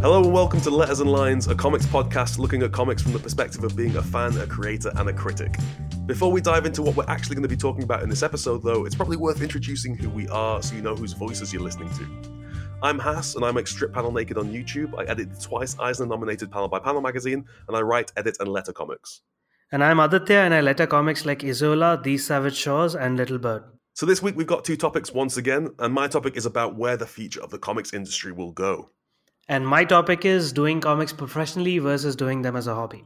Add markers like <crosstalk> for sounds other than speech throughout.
Hello and welcome to Letters and Lines, a comics podcast looking at comics from the perspective of being a fan, a creator, and a critic. Before we dive into what we're actually going to be talking about in this episode, though, it's probably worth introducing who we are so you know whose voices you're listening to. I'm Hass, and I make Strip Panel Naked on YouTube. I edit the twice Eisner nominated Panel by Panel magazine, and I write, edit, and letter comics. And I'm Aditya, and I letter comics like Isola, These Savage Shores, and Little Bird. So this week we've got two topics once again, and my topic is about where the future of the comics industry will go. And my topic is doing comics professionally versus doing them as a hobby.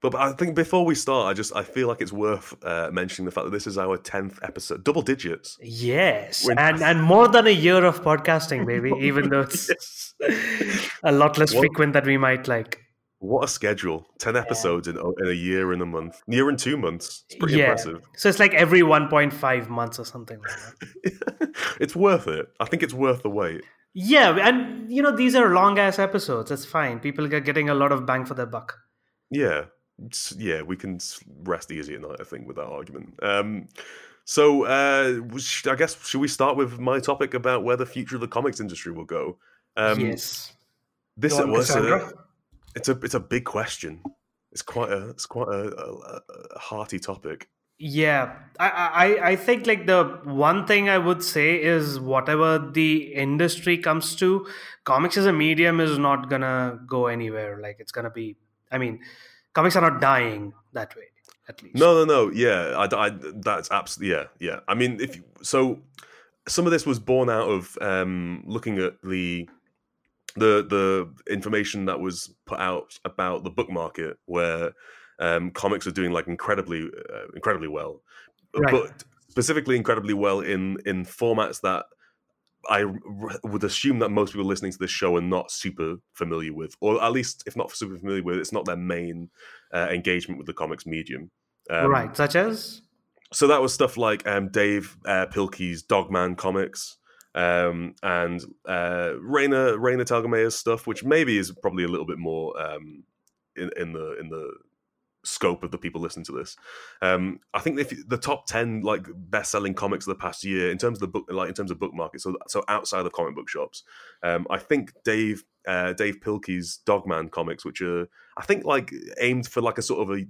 But, but I think before we start, I just I feel like it's worth uh, mentioning the fact that this is our tenth episode, double digits. Yes, and and more than a year of podcasting, baby. even though it's <laughs> yes. a lot less frequent than we might like. What a schedule! Ten episodes yeah. in, in a year and a month, year and two months. It's pretty yeah. impressive. So it's like every one point five months or something like that. <laughs> it's worth it. I think it's worth the wait. Yeah, and you know these are long ass episodes. It's fine. People are getting a lot of bang for their buck. Yeah, yeah, we can rest easy at night. I think with that argument. Um, so uh, I guess should we start with my topic about where the future of the comics industry will go? Um, yes. This on, was it's a it's a big question. It's quite a it's quite a, a, a hearty topic. Yeah, I, I I think like the one thing I would say is whatever the industry comes to, comics as a medium is not gonna go anywhere. Like it's gonna be. I mean, comics are not dying that way. At least. No, no, no. Yeah, I, I that's absolutely yeah, yeah. I mean, if you, so, some of this was born out of um, looking at the the the information that was put out about the book market where um, comics are doing like incredibly, uh, incredibly well, right. but specifically incredibly well in in formats that I would assume that most people listening to this show are not super familiar with, or at least if not super familiar with, it's not their main uh, engagement with the comics medium. Um, right, such as. So that was stuff like um, Dav uh, Pilkey's Dogman comics, um, and uh, Raina Raina Telgemeier's stuff, which maybe is probably a little bit more um, in, in the in the scope of the people listening to this. Um, I think if the top ten like best selling comics of the past year in terms of the book, like in terms of book market, so so outside of comic book shops, um, I think Dave uh, Dav Pilkey's Dogman comics, which are I think like aimed for like a sort of a,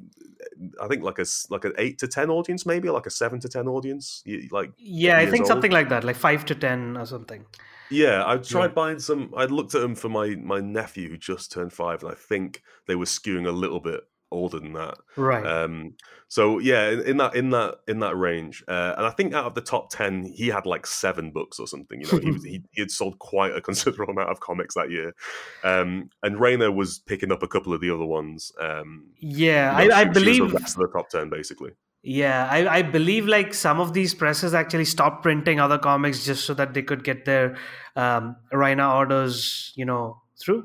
I think like a like an eight to ten audience, maybe like a seven to ten audience, like yeah, I think old. something like that, like five to ten or something. Yeah, I tried yeah. buying some. I looked at them for my my nephew who just turned five, and I think they were skewing a little bit older than that. Right. Um, so yeah, in, in, that in that in that range, uh, and I think out of the top ten, he had like seven books or something. You know, he, <laughs> was, he, he had sold quite a <laughs> considerable amount of comics that year. Um, and Raina was picking up a couple of the other ones. Um, yeah, you know, I, I believe the rest of the top ten basically. Yeah, I, I believe like some of these presses actually stopped printing other comics just so that they could get their um, Raina orders, you know, through.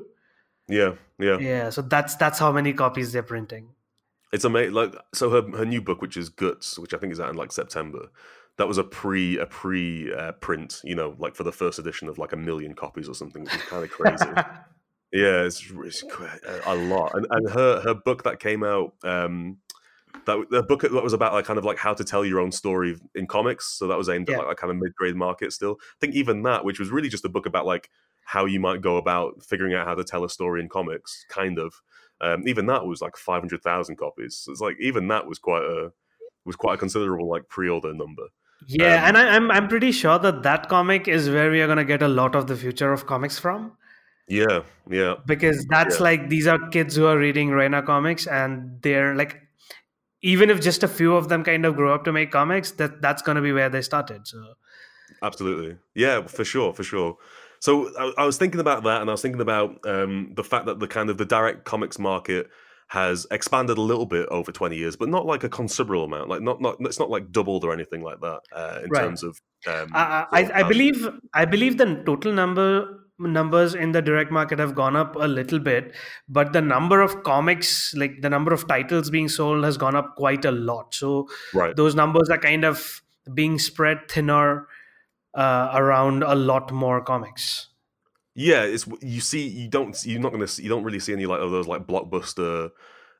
Yeah, yeah, yeah. So that's that's how many copies they're printing. It's amazing. Like so, her her new book, which is Guts, which I think is out in like September. That was a pre a pre uh, print, you know, like for the first edition of like a million copies or something. It's kind of crazy. <laughs> yeah, it's, it's, a lot. And and her her book that came out. um that the book that was about like kind of like how to tell your own story in comics. So that was aimed yeah. at like a kind of mid grade market. Still, I think even that, which was really just a book about like how you might go about figuring out how to tell a story in comics, kind of. Um, even that was like five hundred thousand copies. So it's like even that was quite a was quite a considerable like pre-order number. Yeah, um, and I, am I'm, I'm pretty sure that that comic is where we are gonna get a lot of the future of comics from. Yeah, yeah. Because that's yeah. like these are kids who are reading Raina comics, and they're like, even if just a few of them kind of grow up to make comics, that that's gonna be where they started. So, absolutely, yeah, for sure, for sure. So I, I, was thinking about that, and I was thinking about um, the fact that the kind of the direct comics market has expanded a little bit over 20 years, but not like a considerable amount. Like not not it's not like doubled or anything like that uh, in right. terms of. Um, I, I, I believe I believe the total number numbers in the direct market have gone up a little bit but the number of comics like the number of titles being sold has gone up quite a lot so right. those numbers are kind of being spread thinner uh, around a lot more comics. Yeah, it's you see you don't you're not gonna see, you don't really see any like of those like blockbuster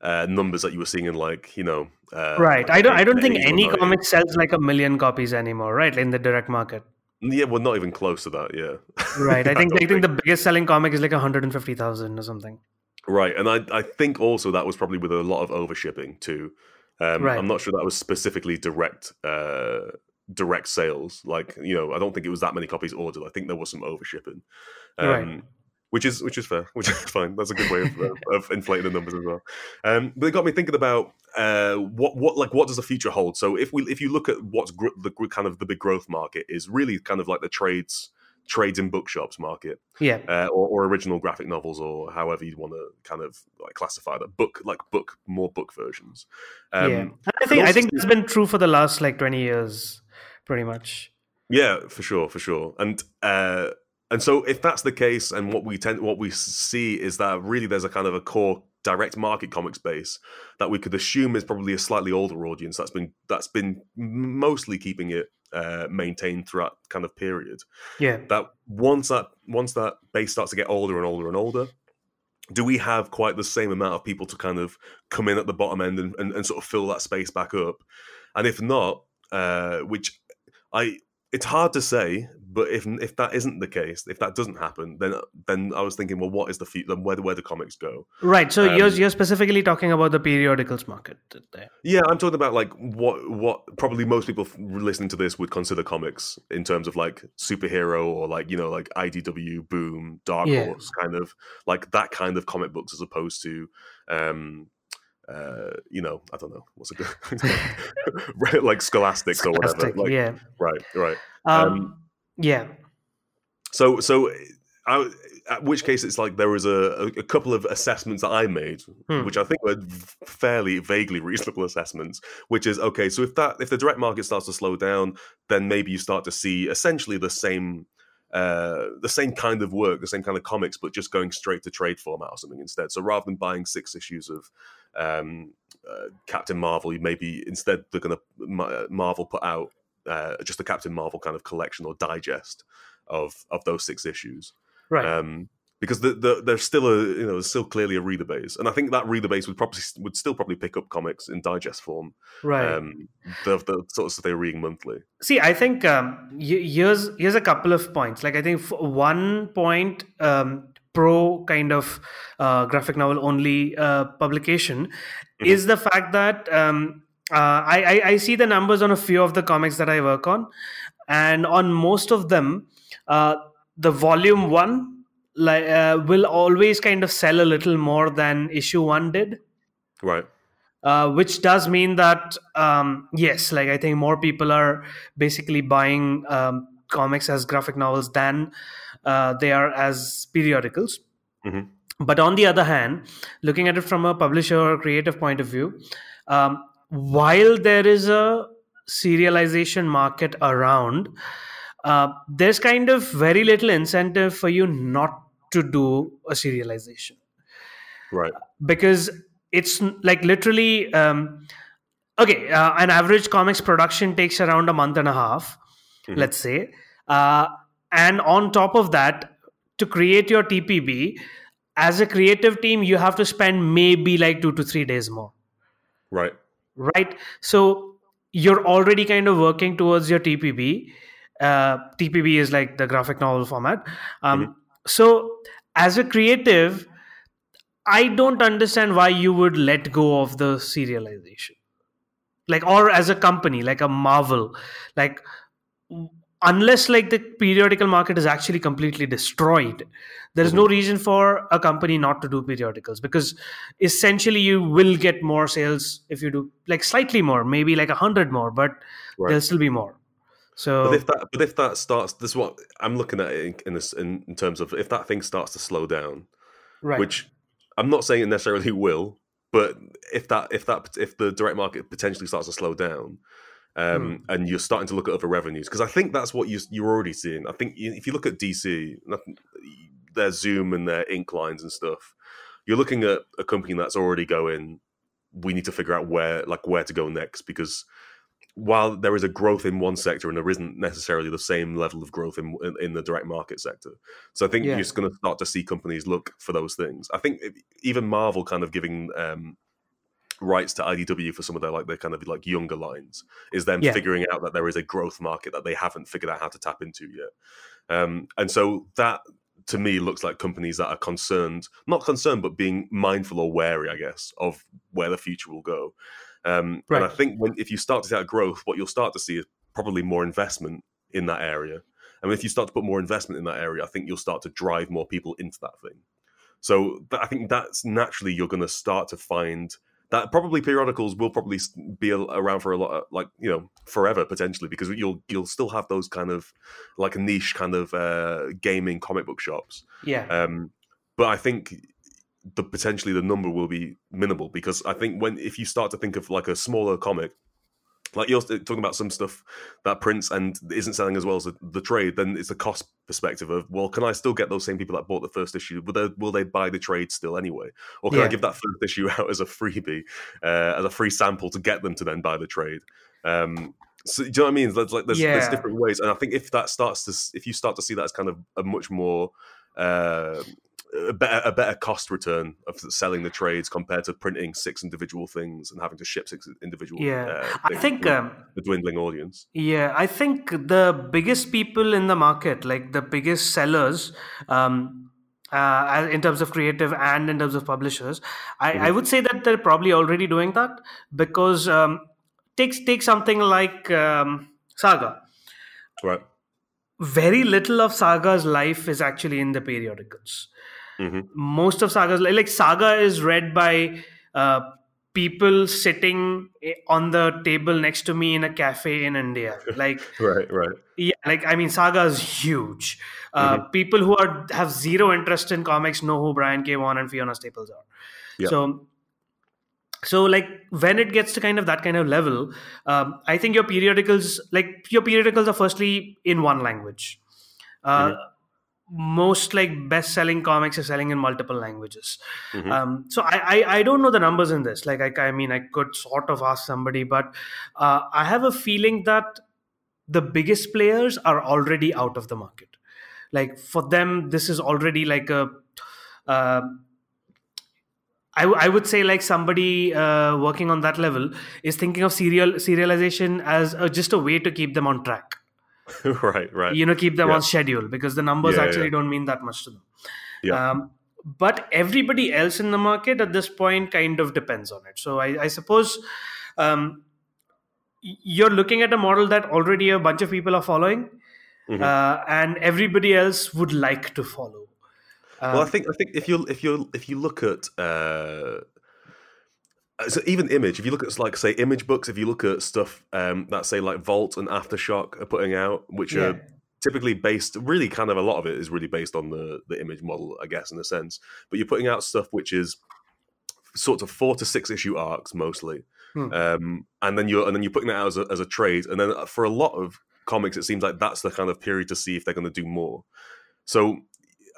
uh, numbers that you were seeing in like you know uh, right. Like I don't I don't think any comic sells like a million copies anymore, right? In the direct market. Yeah, well, not even close to that. Yeah, right. I <laughs> think I don't think the biggest selling comic is like 150,000 or something. Right, and I I think also that was probably with a lot of overshipping too. Um, Right. I'm not sure that was specifically direct uh, direct sales. Like you know, I don't think it was that many copies ordered. I think there was some overshipping, um, Right. which is which is fair, <laughs> which is fine. That's a good way of, uh, <laughs> of inflating the numbers as well. Um, but it got me thinking about uh, what what like what does the future hold? So if we if you look at what's gr- the gr- kind of the big growth market is really kind of like the trades trades in bookshops market Yeah. uh, or, or original graphic novels, or however you'd want to kind of like classify that book, like book more book versions. Um, yeah. I think I think that's been true for the last like 20 years pretty much. yeah, for sure, for sure, and uh, and so if that's the case, and what we tend, what we see is that really there's a kind of a core direct market comic space that we could assume is probably a slightly older audience that's been that's been mostly keeping it uh, maintained throughout kind of period. Yeah. that once that once that base starts to get older and older and older do we have quite the same amount of people to kind of come in at the bottom end and, and, and sort of fill that space back up and if not uh, which i it's hard to say but if if that isn't the case if that doesn't happen then then i was thinking well what is the future then where, do- where the comics go Right. So you're Um, you're specifically talking about the periodicals market there. Yeah, I'm talking about like what what probably most people listening to this would consider comics in terms of like superhero or like you know like IDW, Boom, Dark Yeah. Horse, kind of like that kind of comic books as opposed to um uh you know I don't know what's a good <laughs> like Scholastics or whatever. Like, yeah. Right, right. Um, um, yeah. So, so I, at which case it's like there was a, a, a couple of assessments that I made, Hmm. which I think were fairly vaguely reasonable assessments. Which is okay. So if that if the direct market starts to slow down, then maybe you start to see essentially the same. Uh, the same kind of work, the same kind of comics, but just going straight to trade format or something instead. So rather than buying six issues of um, uh, Captain Marvel, you maybe instead they're going to Marvel put out uh, just a Captain Marvel kind of collection or digest of of those six issues Right. um, because the, the, there's still a you know there's still clearly a reader base, and I think that reader base would probably would still probably pick up comics in digest form, right. um, the the sort of stuff they're reading monthly. See, I think um, here's here's a couple of points. Like I think one point um, pro kind of uh, graphic novel only uh, publication Mhm. is the fact that um, uh, I, I I see the numbers on a few of the comics that I work on, and on most of them, uh, the volume one like uh, will always kind of sell a little more than issue one did Right. uh, which does mean that um, yes like i think more people are basically buying um, comics as graphic novels than uh, they are as periodicals Mhm. but on the other hand looking at it from a publisher or creative point of view um, while there is a serialization market around uh, there's kind of very little incentive for you not to do a serialization Right. because it's like literally um, okay uh, an average comics production takes around a month and a half Mhm. let's say uh, and on top of that to create your tpb as a creative team you have to spend maybe like two to three days more Right. right so you're already kind of working towards your tpb uh, tpb is like the graphic novel format. Um, so as a creative i don't understand why you would let go of the serialization. Like or as a company like a marvel like unless like the periodical market is actually completely destroyed there is no reason for a company not to do periodicals because essentially you will get more sales if you do like slightly more maybe like a hundred more but Right. there'll still be more so But if that but if that starts, this is what I'm looking at in, in this in, in terms of if that thing starts to slow down, right which I'm not saying it necessarily <laughs> will, but if that if that if the direct market potentially starts to slow down, um, and you're starting to look at other revenues, because I think that's what you you're already seeing. I think if you look at DC, their Zoom and their ink lines and stuff, you're looking at a company that's already going. We need to figure out where like where to go next because while there is a growth in one sector and there isn't necessarily the same level of growth in in, in the direct market sector. So I think Yeah. you're just going to start to see companies look for those things. I think even Marvel kind of giving um, rights to IDW for some of their like their kind of like younger lines is them Yeah. figuring out that there is a growth market that they haven't figured out how to tap into yet. Um, and so that to me looks like companies that are concerned, not concerned, but being mindful or wary, I guess, of where the future will go. Um, And I think when if you start to see that growth, what you'll start to see is probably more investment in that area. And if you start to put more investment in that area, I think you'll start to drive more people into that thing. So th- I think that's naturally you're going to start to find that probably periodicals will probably be around for a lot, of, like you know, forever potentially because you'll you'll still have those kind of like a niche kind of uh, gaming comic book shops. Yeah. Um, but I think the potentially the number will be minimal because I think when if you start to think of like a smaller comic, like you're talking about some stuff that prints and isn't selling as well as the, the trade, then it's a cost perspective of well, can I still get those same people that bought the first issue? Will they will they buy the trade still anyway, or can I give that first issue <laughs> out as a freebie, uh, as a free sample to get them to then buy the trade? Um, so, do you know what I mean? There's like there's, there's different ways, and I think if that starts to if you start to see that as kind of a much more uh, a better a better cost return of selling the trades compared to printing six individual things and having to ship six individual. Yeah. uh, I think um, the dwindling audience. Yeah, I think the biggest people in the market, like the biggest sellers, um, uh, in terms of creative and in terms of publishers, I, I would say that they're probably already doing that because um, take take something like um, Saga. Right. Very little of Saga's life is actually in the periodicals. Hmm Most of Saga's like Saga is read by uh, people sitting eh, on the table next to me in a cafe in India, <laughs> like. Right. Right. Yeah, like I mean, Saga is huge. Uh, People who are have zero interest in comics know who Brian K. Vaughan and Fiona Staples are. Yeah. So, so like when it gets to kind of that kind of level, um, I think your periodicals, like your periodicals, are firstly in one language. Uh, Most like best-selling comics are selling in multiple languages. Mhm. Um, so I, I I don't know the numbers in this. Like I, I mean, I could sort of ask somebody, but uh, I have a feeling that the biggest players are already out of the market. Like for them, this is already like a. Uh, I, w- I would say like somebody uh, working on that level is thinking of serial serialization as a, just a way to keep them on track. <laughs> right. Right. You know, keep them Yeah. on schedule because the numbers Yeah, actually yeah. don't mean that much to them. Yeah. Um, but everybody else in the market at this point kind of depends on it. So I, I suppose um, you're looking at a model that already a bunch of people are following, Mhm. uh, and everybody else would like to follow. Um, well, I think I think if you if you if you look at uh, so even image, if you look at like say image books, if you look at stuff um, that say like Vault and Aftershock are putting out, which Yeah. are typically based really kind of a lot of it is really based on the the image model, I guess, in a sense. But you're putting out stuff which is sort of four to six issue arcs mostly, Hmm. um, and then you're and then you're putting that out as a, as a trade, and then for a lot of comics, it seems like that's the kind of period to see if they're going to do more. So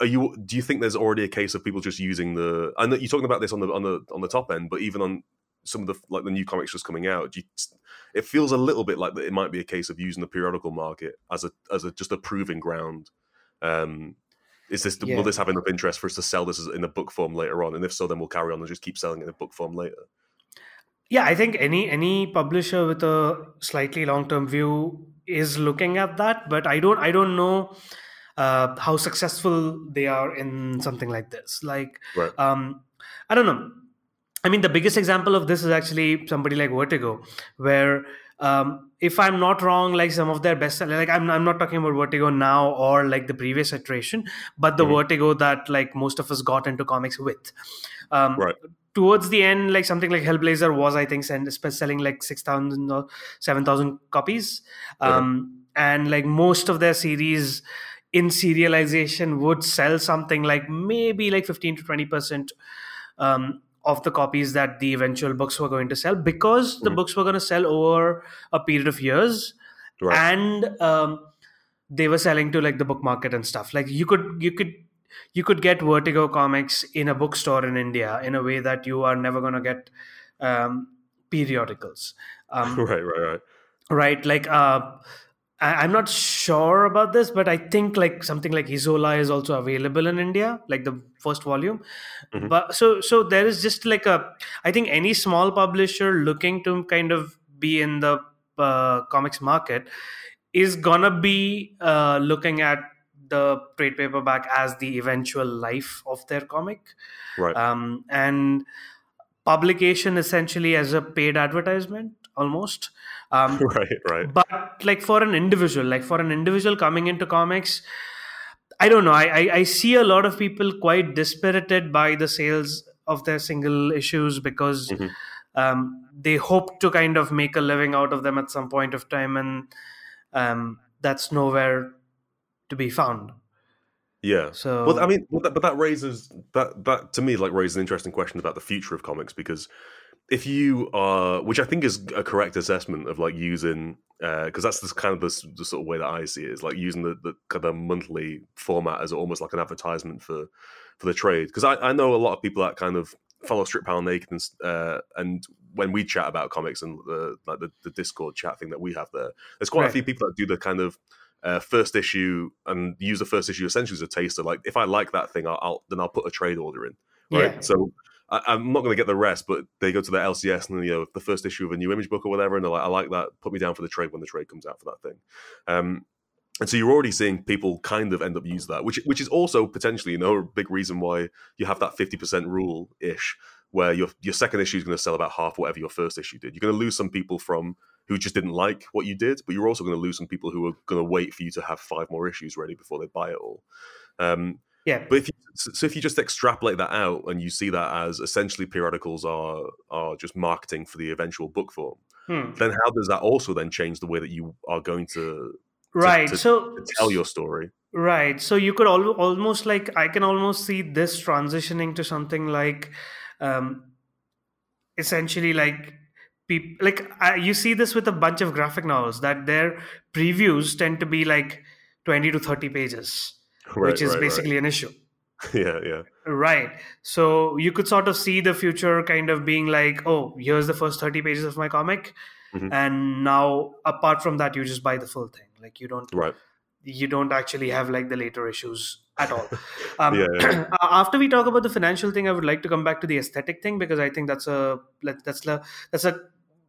are you do you think there's already a case of people just using the I know you're talking about this on the on the on the top end, but even on some of the like the new comics just coming out, do you, it feels a little bit like that it might be a case of using the periodical market as a as a just a proving ground. Um is this Yeah. will this have enough interest for us to sell this in a book form later on? And if so, then we'll carry on and just keep selling it in a book form later. yeah, I think any any publisher with a slightly long term view is looking at that, but I don't I don't know uh, how successful they are in something like this. Like Right. um, I don't know. I mean, the biggest example of this is actually somebody like Vertigo, where um, if I'm not wrong, like some of their best like I'm, I'm not talking about Vertigo now or like the previous iteration, but the Mhm. Vertigo that like most of us got into comics with. Um, Right. Towards the end, like something like Hellblazer was, I think, send, selling like six thousand or seven thousand copies, Uh-huh. um, and like most of their series in serialization would sell something like maybe like 15 to 20 percent um, of the copies that the eventual books were going to sell because the Mhm. books were going to sell over a period of years Right. and um, they were selling to like the book market and stuff like you could you could you could get vertigo comics in a bookstore in india in a way that you are never going to get um, periodicals um, <laughs> right, right, right. right like uh I, am not sure about this, but I think like something like Isola is also available in India, like the first volume. Mm-hmm. But so so there is just like a I think any small publisher looking to kind of be in the uh, comics market is gonna be uh, looking at the trade paperback as the eventual life of their comic, right? Um, and publication essentially as a paid advertisement almost <laughs> um, right, right. But like for an individual, like for an individual coming into comics, I don't know. I, I, I see a lot of people quite dispirited by the sales of their single issues because mm-hmm. um, they hope to kind of make a living out of them at some point of time, and um, that's nowhere to be found. Yeah. So, well, I mean, but that, but that raises that that to me like raises an interesting question about the future of comics because if you are, which I think is a correct assessment of like using, because uh, that's the kind of the, the, sort of way that I see it is like using the, the kind of monthly format as almost like an advertisement for for the trade. Because I, I know a lot of people that kind of follow Strip Panel Naked and, uh, and when we chat about comics and the like the, the Discord chat thing that we have there, there's quite right. a few people that do the kind of uh, first issue and use the first issue essentially as a taster. Like if I like that thing, I'll, I'll then I'll put a trade order in. Right. Yeah. So I, am not going to get the rest, but they go to the LCS and you know the first issue of a new image book or whatever, and they're like, I like that. Put me down for the trade when the trade comes out for that thing. Um, and so you're already seeing people kind of end up use that, which which is also potentially you know a big reason why you have that 50% rule ish, where your your second issue is going to sell about half whatever your first issue did. You're going to lose some people from who just didn't like what you did, but you're also going to lose some people who are going to wait for you to have five more issues ready before they buy it all. Um, yeah. But if you, so if you just extrapolate that out and you see that as essentially periodicals are are just marketing for the eventual book form, hmm. then how does that also then change the way that you are going to right to, to, so to tell your story? Right. So you could al- almost like I can almost see this transitioning to something like um essentially like people like I, you see this with a bunch of graphic novels that their previews tend to be like 20 to 30 pages right, which is right, basically right. an issue. <laughs> yeah, yeah. Right. So you could sort of see the future kind of being like, oh, here's the first 30 pages of my comic. Mm-hmm. And now apart from that, you just buy the full thing. Like you don't right. you don't actually have like the later issues at all. <laughs> Um, yeah, yeah. <clears throat> after we talk about the financial thing, I would like to come back to the aesthetic thing because I think that's a that's a that's a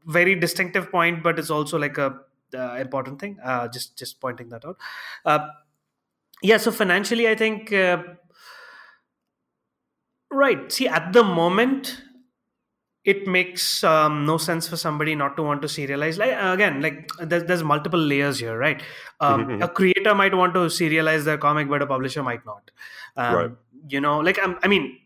very distinctive point, but it's also like a uh, important thing. Uh, just just pointing that out. Uh, yeah so financially i think uh, right see at the moment it makes um, no sense for somebody not to want to serialize like again like there's, there's multiple layers here right um, mm-hmm. a creator might want to serialize their comic but a publisher might not um, right. you know like um, i mean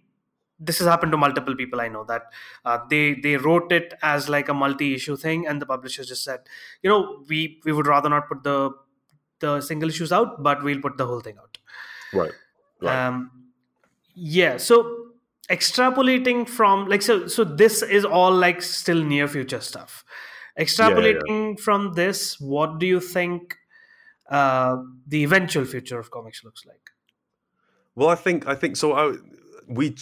this has happened to multiple people i know that uh, they they wrote it as like a multi-issue thing and the publishers just said you know we we would rather not put the the single issues out, but we'll put the whole thing out. Right. right. Um, yeah. So extrapolating from like so so this is all like still near future stuff. Extrapolating yeah, yeah. from this, what do you think uh, the eventual future of comics looks like? Well, I think I think so. I we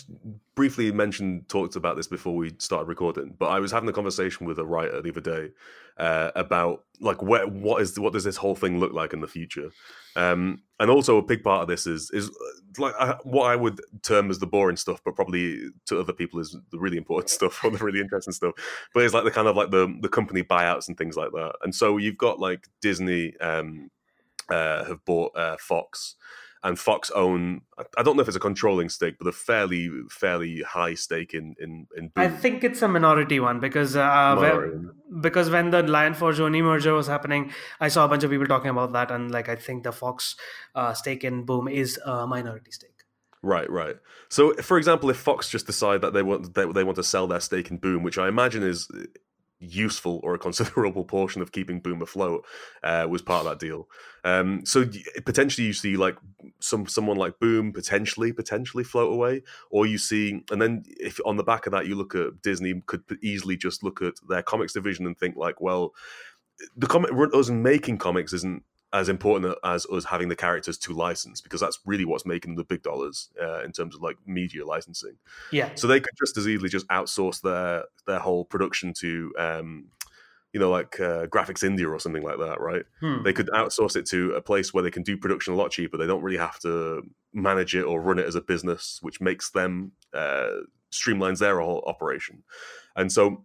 briefly mentioned talked about this before we started recording, but I was having a conversation with a writer the other day uh, about like where what is what does this whole thing look like in the future, um, and also a big part of this is is uh, like uh, what I would term as the boring stuff, but probably to other people is the really important <laughs> stuff or the really interesting stuff. But it's like the kind of like the the company buyouts and things like that, and so you've got like Disney um, uh, have bought uh, Fox and Fox own I don't know if it's a controlling stake, but a fairly fairly high stake in in in. Boom. I think it's a minority one because uh. When, because when the Lion Forge Oni merger was happening, I saw a bunch of people talking about that, and like I think the Fox uh, stake in Boom is a minority stake. Right, right. So, for example, if Fox just decide that they want they, they want to sell their stake in Boom, which I imagine is useful or a considerable <laughs> portion of keeping Boom afloat uh, was part of that deal. Um, so potentially you see like some someone like Boom potentially potentially float away, or you see, and then if on the back of that you look at Disney could easily just look at their comics division and think like, well, the comic us making comics isn't as important as us having the characters to license because that's really what's making the big dollars uh, in terms of like media licensing. Yeah. So they could just as easily just outsource their their whole production to um, you know, like uh, Graphics India or something like that, right? Hmm. They could outsource it to a place where they can do production a lot cheaper. They don't really have to manage it or run it as a business, which makes them uh, streamlines their whole operation. And so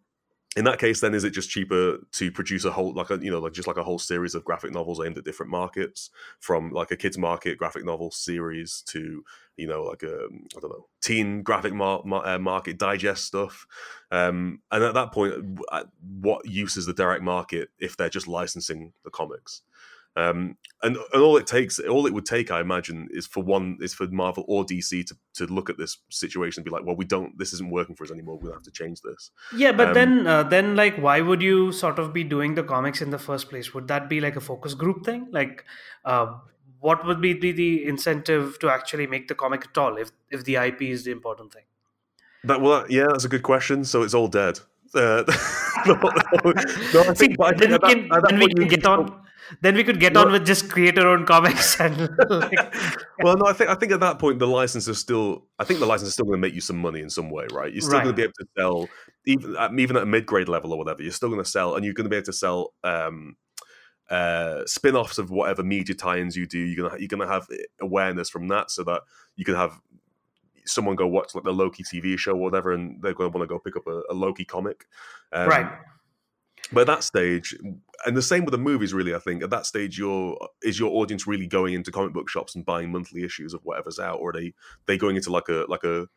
in that case then is it just cheaper to produce a whole like a you know like just like a whole series of graphic novels aimed at different markets from like a kids market graphic novel series to you know like a i don't know teen graphic mar- mar- uh, market digest stuff? Um and at that point uh, what use is the direct market if they're just licensing the comics um, and and all it takes, all it would take, I imagine, is for one, is for Marvel or DC to to look at this situation and be like, well, we don't, this isn't working for us anymore. We'll have to change this. Yeah, but Um, then uh, then like why would you sort of be doing the comics in the first place? Would that be like a focus group thing? Like uh, what would be the, the incentive to actually make the comic at all if if the IP is the important thing? That well, yeah, that's a good question. So it's all dead. Uh, <laughs> no, no, no, I See, think, but I think then we at that- can at that then we can get on then we could get on with just create our own comics <laughs> and like, Well, no, I think I think at that point the license is still. I think the license is still going to make you some money in some way, right? You're still going to be able to sell even at, even at a mid grade level or whatever. You're still going to sell, and you're going to be able to sell um, uh, spin offs of whatever media tie-ins you do. You're gonna you're gonna have awareness from that, so that you can have someone go watch like the Loki TV show or whatever, and they're going to want to go pick up a, a Loki comic. Um, right. But at that stage, and the same with the movies, really, I think at that stage, your is your audience really going into comic book shops and buying monthly issues of whatever's out, or are they they going into like a like a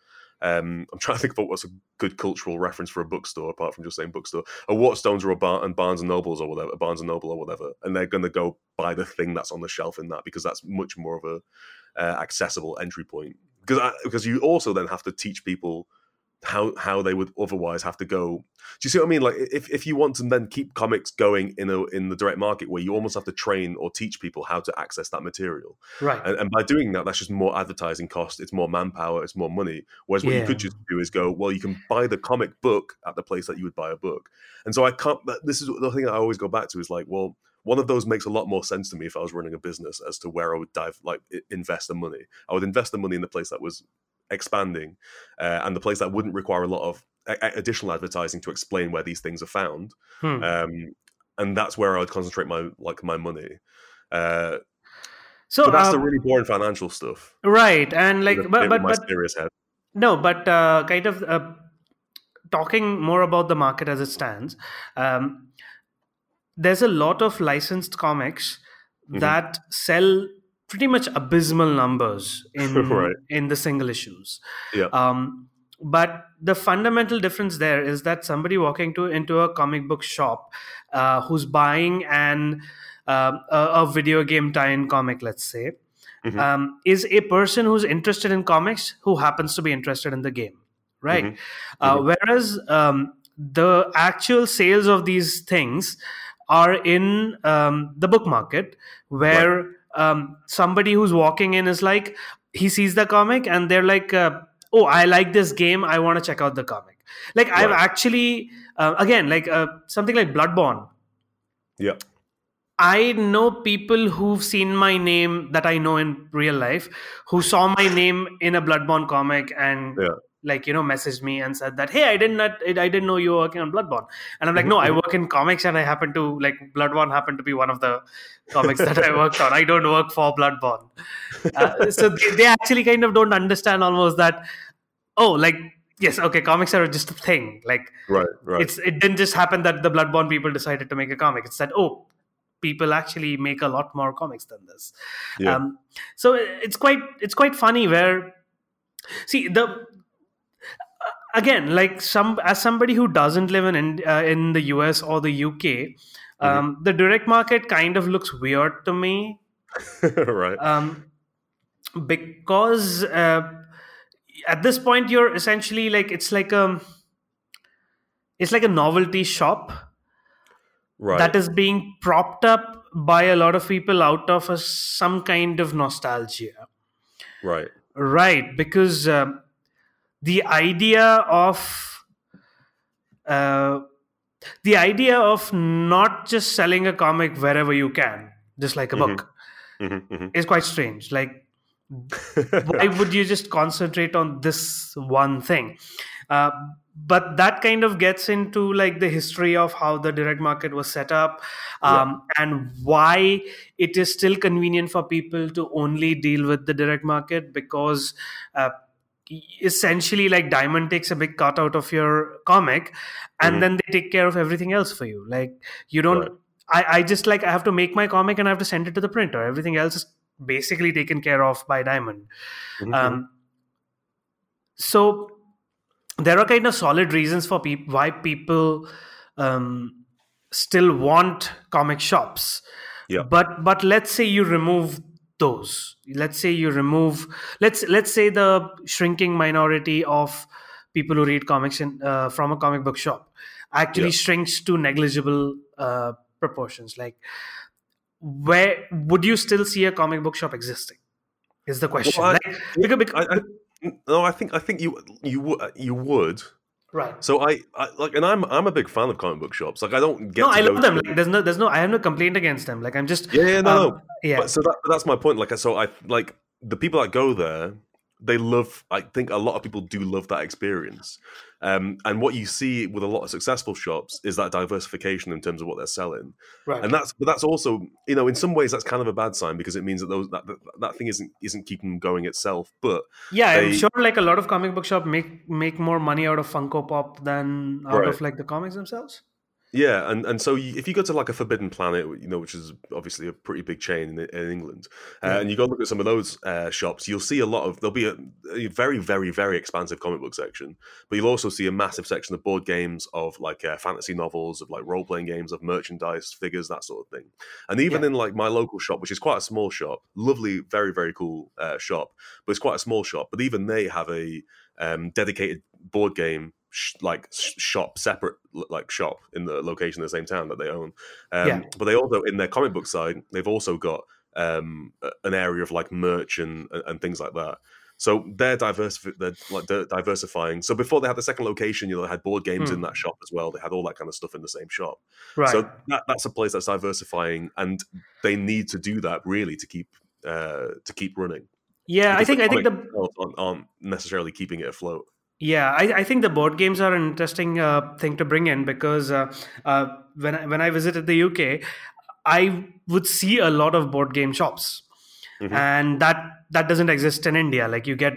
um, I'm trying to think of what's a good cultural reference for a bookstore apart from just saying bookstore, a Waterstones or a Bar- and Barnes and Nobles or whatever, Barnes and Noble or whatever, and they're going to go buy the thing that's on the shelf in that because that's much more of a uh, accessible entry point. Because because you also then have to teach people how how they would otherwise have to go. Do you see what I mean? Like if, if you want to then keep comics going in a in the direct market where you almost have to train or teach people how to access that material, Right. and, and by doing that, that's just more advertising cost. It's more manpower. It's more money. Whereas what you could just do is go, well, you can buy the comic book at the place that you would buy a book. And so I can't. This is the thing I always go back to is like, well, one of those makes a lot more sense to me if I was running a business as to where I would dive, like invest the money. I would invest the money in the place that was expanding, uh, and the place that wouldn't require a lot of a- additional advertising to explain where these things are found. Hmm. Um, and that's where I would concentrate my like my money. Uh, so but that's uh, the really boring financial stuff. right and like but but, but serious head. No, but uh, kind of uh, talking more about the market as it stands, um, there's a lot of licensed comics Mhm. that sell pretty much abysmal numbers in <laughs> Right. in the single issues. Yeah. Um, but the fundamental difference there is that somebody walking to into a comic book shop uh, who's buying an uh, a, a video game tie-in comic, let's say, Mhm. um, is a person who's interested in comics who happens to be interested in the game, right? Mhm. Uh, Mhm. whereas um, the actual sales of these things are in um, the book market, where um, somebody who's walking in is like he sees the comic and they're like, uh, "Oh, I like this game. I want to check out the comic." Like I've actually, uh, again, like uh, something like Bloodborne. Yeah. I know people who've seen my name that I know in real life who saw my name in a Bloodborne comic and Yeah. Like you know messaged me and said that hey I didn't not, I didn't know you were working on Bloodborne. And I'm like no I <laughs> work in comics and I happen to like Bloodborne happened to be one of the comics that I worked on. I don't work for Bloodborne. Uh, so they, they actually kind of don't understand almost that oh like yes okay comics are just a thing. Like Right, right. it's it didn't just happen that the bloodborne people decided to make a comic. It's that oh people actually make a lot more comics than this. Yeah. um, so it's quite it's quite funny where see the again like some as somebody who doesn't live in in, uh, in the us or the uk um, the direct market kind of looks weird to me <laughs> right. um, because uh, at this point you're essentially like it's like a it's like a novelty shop right. that is being propped up by a lot of people out of a, some kind of nostalgia right. right because um, the idea of uh, the idea of not just selling a comic wherever you can just like a Mhm. book Mhm, is quite strange like <laughs> why would you just concentrate on this one thing Uh, but that kind of gets into like the history of how the direct market was set up um, yeah. and why it is still convenient for people to only deal with the direct market because uh, essentially like diamond takes a big cut out of your comic and mm-hmm. then they take care of everything else for you like you don't right. I, I just like i have to make my comic and i have to send it to the printer everything else is basically taken care of by diamond mm-hmm. um, so there are kind of solid reasons for people why people um, still want comic shops. Yeah. But but let's say you remove those. Let's say you remove let's let's say the shrinking minority of people who read comics in, uh, from a comic book shop actually yeah. shrinks to negligible uh, proportions. Like where would you still see a comic book shop existing? Is the question. Well, I, like, because, because, I, I, no, I think I think you you you would. Right. So I, I, like, and I'm I'm a big fan of comic book shops. Like, I don't get. No, I love them. Like, there's no, there's no. I have no complaint against them. Like, I'm just. Yeah, yeah no, um, no. Yeah. But, so that, that's my point. Like, I so I like the people that go there they love i think a lot of people do love that experience. Um, and what you see with a lot of successful shops is that diversification in terms of what they're selling. Right. And that's but that's also you know in some ways that's kind of a bad sign because it means that those that, that, that thing isn't isn't keeping going itself but yeah they, i'm sure like a lot of comic book shop make make more money out of funko pop than out right. of like the comics themselves yeah, and, and so you, if you go to like a Forbidden Planet, you know, which is obviously a pretty big chain in, in England, uh, yeah. and you go look at some of those uh, shops, you'll see a lot of there'll be a, a, very, very, very expansive comic book section, but you'll also see a massive section of board games, of like uh, fantasy novels, of like role playing games, of merchandise, figures, that sort of thing. And even yeah. in like my local shop, which is quite a small shop, lovely, very, very cool uh, shop, but it's quite a small shop. But even they have a um, dedicated board game sh- like sh- shop separate like shop in the location the same town that they own um, yeah. but they also in their comic book side they've also got um, an area of like merch and and things like that so they're diversif- they're like diversifying. So before they had the second location, you know, they had board games hmm. in that shop as well. They had all that kind of stuff in the same shop. Right. So that, that's a place that's diversifying, and they need to do that really to keep uh, to keep running. Yeah, because I think I think the aren't, aren't necessarily keeping it afloat. Yeah, I, I, think the board games are an interesting uh, thing to bring in because uh, uh, when I, when I visited the UK, I would see a lot of board game shops, mm-hmm. and that that doesn't exist in India. Like you get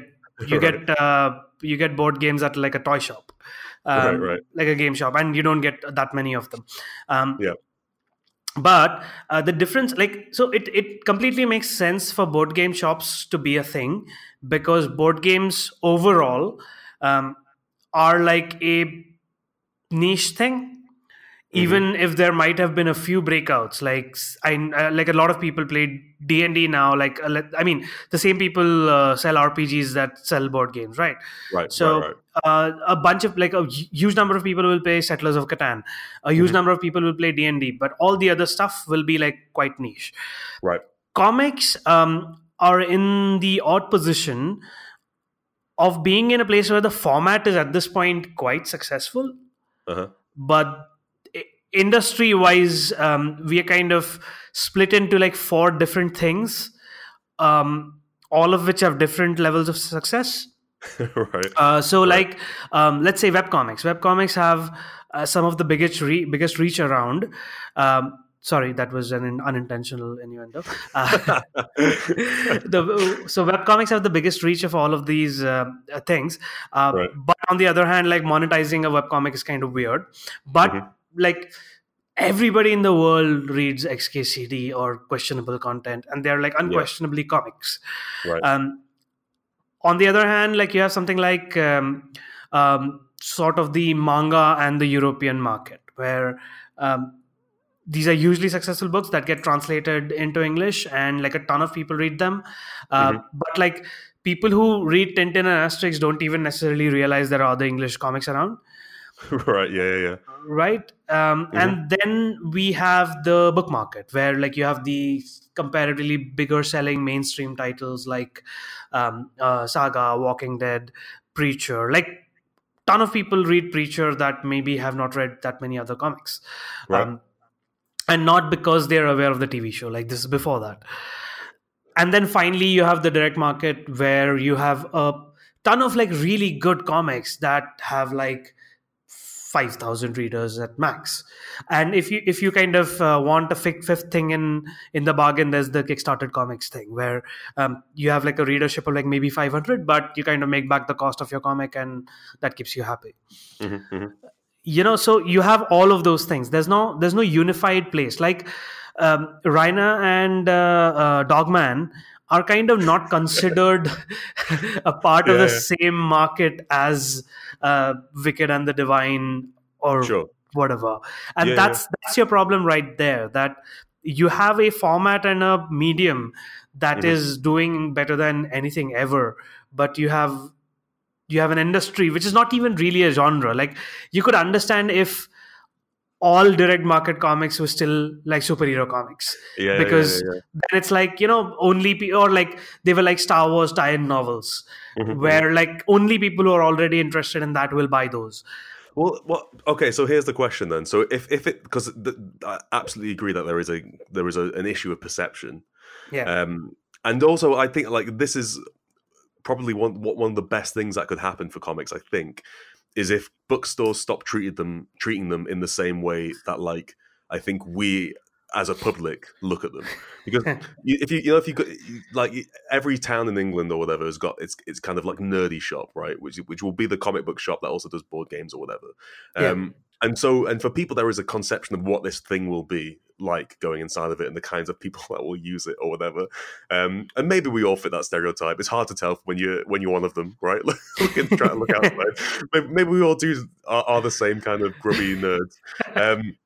you right. get uh, you get board games at like a toy shop, um, right, right. like a game shop, and you don't get that many of them. Um, yeah but uh, the difference like so it, it completely makes sense for board game shops to be a thing because board games overall um, are like a niche thing Mm-hmm. even if there might have been a few breakouts like i uh, like a lot of people play d&d now like uh, i mean the same people uh, sell rpgs that sell board games right right so right, right. Uh, a bunch of like a huge number of people will play settlers of catan a huge mm-hmm. number of people will play d&d but all the other stuff will be like quite niche right comics um, are in the odd position of being in a place where the format is at this point quite successful. Uh-huh. but industry wise um, we are kind of split into like four different things um, all of which have different levels of success. <laughs> Right. Uh, so right. like um, let's say web comics web comics have uh, some of the biggest re- biggest reach around. Um, sorry that was an unintentional innuendo uh, <laughs> the, so web comics have the biggest reach of all of these uh, things uh, right. but on the other hand like monetizing a web comic is kind of weird but mm-hmm like everybody in the world reads XKCD or questionable content, and they're like unquestionably yeah. comics. Right. Um, on the other hand, like you have something like um, um, sort of the manga and the European market, where um, these are usually successful books that get translated into English, and like a ton of people read them. Uh, mm-hmm. But like people who read Tintin and Asterix don't even necessarily realize there are other English comics around. <laughs> right yeah yeah, yeah. right um, mm-hmm. and then we have the book market where like you have the comparatively bigger selling mainstream titles like um, uh, saga walking dead preacher like ton of people read preacher that maybe have not read that many other comics right. um, and not because they're aware of the tv show like this is before that. And then finally you have the direct market where you have a ton of like really good comics that have like 5000 readers at max. And if you if you kind of uh, want a fifth thing in in the bargain there's the kickstarted comics thing where um, you have like a readership of like maybe 500 but you kind of make back the cost of your comic and that keeps you happy. Mm-hmm, mm-hmm. You know so you have all of those things there's no there's no unified place like um, Raina and uh, uh, Dogman are kind of not considered <laughs> a part of the Yeah. same market as uh, Wicked and the Divine or Sure. whatever. And Yeah, yeah. that's that's your problem right there. That you have a format and a medium that Mhm. is doing better than anything ever, but you have you have an industry which is not even really a genre. Like you could understand if all direct market comics were still like superhero comics Yeah, because yeah, yeah. then it's like you know only pe- or like they were like star wars tie-in novels Mhm, where like only people who are already interested in that will buy those Well, well, okay. So here's the question then. So if if it because I absolutely agree that there is a there is a, an issue of perception, yeah um, and also I think like this is probably one one of the best things that could happen for comics. I think is if bookstores stop treated them treating them in the same way that like I think we as a public look at them because <laughs> if you you know if you got like every town in England or whatever has got it's it's kind of like nerdy shop right which which will be the comic book shop that also does board games or whatever Yeah. Um, and so and for people there is a conception of what this thing will be like going inside of it and the kinds of people <laughs> that will use it or whatever. Um and maybe we all fit that stereotype. It's hard to tell when you're when you're one of them right? <laughs> Look try to look outside <laughs> maybe, maybe we all do are, are the same kind of grubby nerds. Um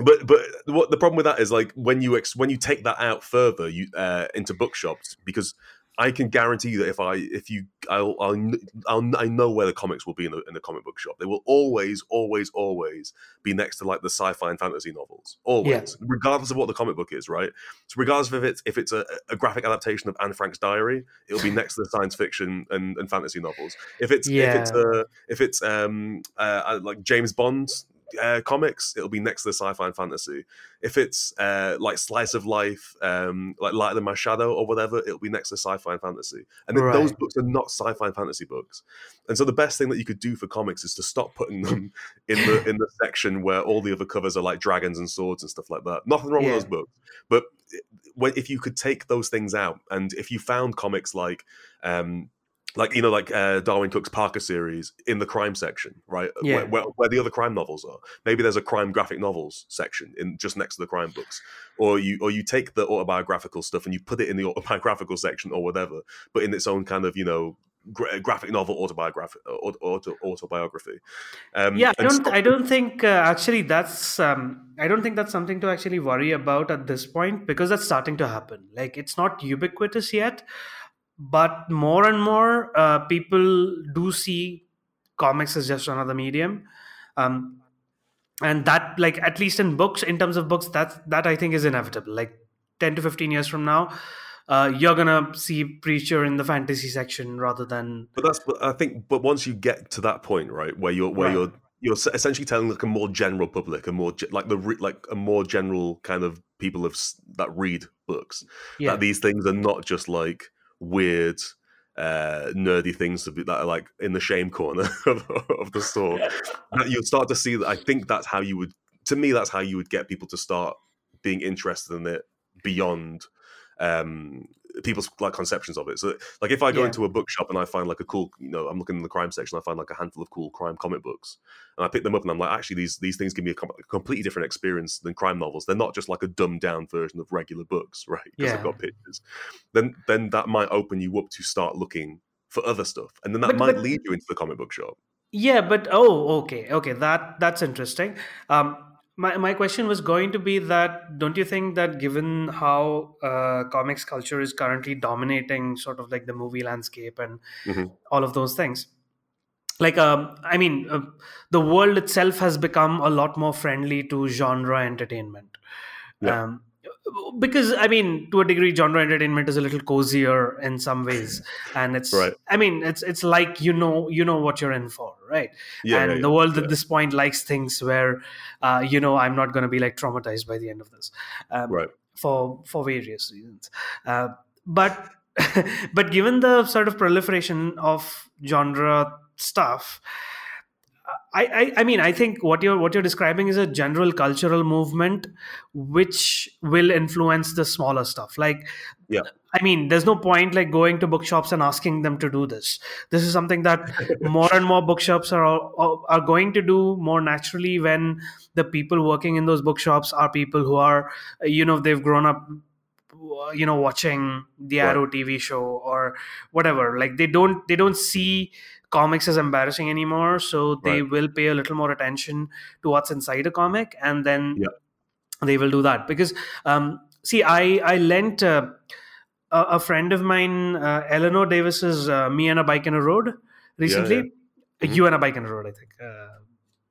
but but what the problem with that is like when you ex- when you take that out further you uh, into bookshops because I can guarantee you that if I if you I'll, I'll, I'll I know where the comics will be in the in the comic book shop. They will always always always be next to like the sci-fi and fantasy novels. Always, regardless of what the comic book is, right? So regardless of if it's if it's a, a graphic adaptation of Anne Frank's diary, it'll be next to the science fiction and, and fantasy novels. If it's if it's Yeah. uh, if it's um uh, like James Bond's uh, comics, it'll be next to the sci-fi and fantasy. If it's uh, like slice of life, um, like Light of My Shadow or whatever, it'll be next to sci-fi and fantasy. And then those books are not sci-fi and fantasy books. And so the best thing that you could do for comics is to stop putting them <laughs> in the in the section where all the other covers are like dragons and swords and stuff like that. Nothing wrong Yeah. with those books, but if you could take those things out, and if you found comics like um, like you know like uh, Darwyn Cooke's Parker series in the crime section, right? Yeah. Where, where, where the other crime novels are. Maybe there's a crime graphic novels section in just next to the crime books, or you or you take the autobiographical stuff and you put it in the <laughs> autobiographical section or whatever, but in its own kind of you know. Gra- graphic novel autobiography auto, auto, autobiography um, yeah i don't i don't think uh, actually that's um, i don't think that's something to actually worry about at this point because that's starting to happen like it's not ubiquitous yet but more and more uh, people do see comics as just another medium um, and that like at least in books in terms of books that that i think is inevitable like 10 to 15 years from now uh, you're gonna see preacher in the fantasy section rather than But that's but I think. But once you get to that point, right, where you're where Right. you're you're essentially telling like a more general public, a more like the re- like a more general kind of people of that read books. yeah That these things are not just like weird, uh, nerdy things that are like in the shame corner <laughs> of, of the store. you'll start to see that. I think that's how you would. To me, that's how you would get people to start being interested in it beyond um people's like conceptions of it so like if i go Yeah. into a bookshop and i find like a cool you know i'm looking in the crime section i find like a handful of cool crime comic books and i pick them up and i'm like actually these these things give me a, com- a completely different experience than crime novels they're not just like a dumbed down version of regular books <laughs> right because Yeah. they've got pictures then then that might open you up to start looking for other stuff and then that But- might but- lead you into the comic book shop Yeah, but oh, okay, okay, that that's interesting. Um, my my question was going to be that don't you think that given how uh, comics culture is currently dominating sort of like the movie landscape and Mhm. all of those things, like um, I mean, uh, the world itself has become a lot more friendly to genre entertainment. Yeah. Um, because I mean, to a degree, genre entertainment is a little cozier in some ways, and it's. Right. I mean, it's it's like you know you know what you're in for, right? yeah and yeah, the yeah, world yeah. at this point likes things where, uh, you know, I'm not going to be like traumatized by the end of this, um, right for for various reasons. Uh, but <laughs> but given the sort of proliferation of genre stuff I, I, I mean I think what you're what you're describing is a general cultural movement which will influence the smaller stuff. Like Yeah. I mean, there's no point like going to bookshops and asking them to do this. This is something that <laughs> more and more bookshops are are going to do more naturally when the people working in those bookshops are people who are you know they've grown up you know watching the arrow tv show or whatever like they don't they don't see comics as embarrassing anymore so they Right. will pay a little more attention to what's inside a comic and then Yeah. they will do that because um see i i lent uh, a, a friend of mine uh, eleanor davis's uh, me and a bike in a road recently yeah. Mhm. you and a bike in a road i think uh,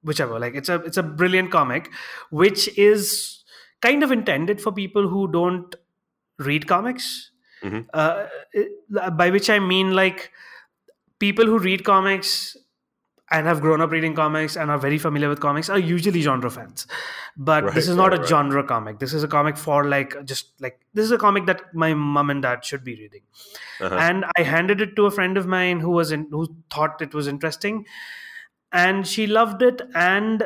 whichever like it's a it's a brilliant comic which is kind of intended for people who don't read comics Mhm. uh, it- by which i mean like people who read comics and have grown up reading comics and are very familiar with comics are usually genre fans but Right, this is not right, a right. genre comic this is a comic for like just like this is a comic that my mom and dad should be reading Uh-huh. and I handed it to a friend of mine who was in, who thought it was interesting, and she loved it. And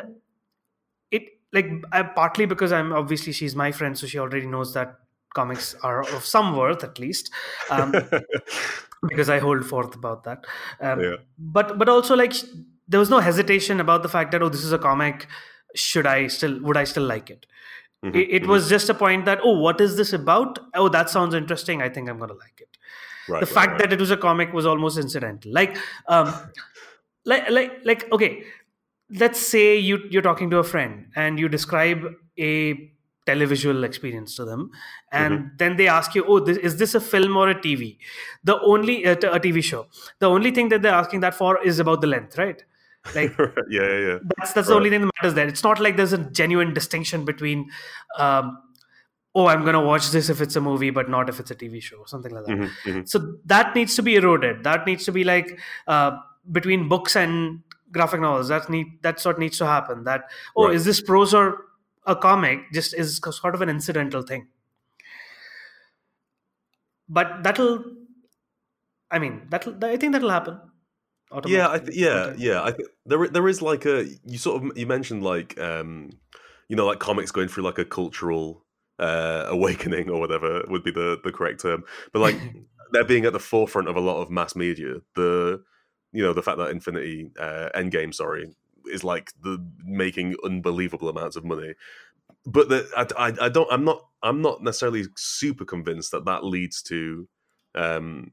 it like I, partly because I'm obviously she's my friend, so she already knows that comics are of some worth at least. Um, <laughs> because I hold forth about that. Um, Yeah. But but also like there was no hesitation about the fact that oh this is a comic. Should I still would I still like it? Mhm, It, it mhm. was just a point that oh what is this about? Oh that sounds interesting. I think I'm gonna like it Right, the right, fact right. that it was a comic was almost incidental like um <laughs> like like like okay let's say you you're talking to a friend and you describe a televisual experience to them. And Mm-hmm. then they ask you oh this, is this a film or a tv the only uh, t- a tv show. The only thing that they're asking that for is about the length right? Like <laughs> yeah, yeah, yeah. that's that's the only thing that matters there. It's not like there's a genuine distinction between um oh i'm gonna watch this if it's a movie but not if it's a tv show or something like that. Mhm, mhm. so that needs to be eroded. That needs to be like uh, between books and graphic novels. That need that's what needs to happen. That oh Right. is this prose or a comic just is sort of an incidental thing. But that'll i mean that'll i think that'll happen. Yeah I th- yeah yeah i think there there is like a you sort of you mentioned like um you know like comics going through like a cultural uh awakening or whatever would be the the correct term. But like <laughs> they're being at the forefront of a lot of mass media. The you know the fact that infinity uh endgame sorry is like the making unbelievable amounts of money but the, I, I, I don't i'm not i'm not necessarily super convinced that that leads to um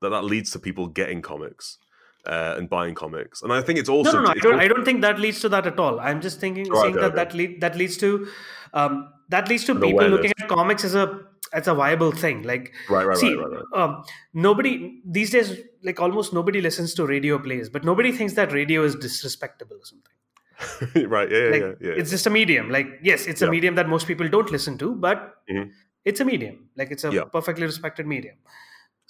that that leads to people getting comics uh, and buying comics and i think it's also no, no, no. I don't, also- I don't think that leads to that at all. I'm just thinking, Oh, saying okay, that okay. that lead, that leads to um, that leads to An people awareness. looking at comics as a as a viable thing. Like, right right see, right right, right. Um, nobody these days, like almost nobody listens to radio plays, but nobody thinks that radio is disrespectable or something. <laughs> right yeah yeah Like, yeah, yeah. it's just a medium. Like, yes, it's Yeah. a medium that most people don't listen to, but Mhm. it's a medium. Like, it's a Yeah. perfectly respected medium.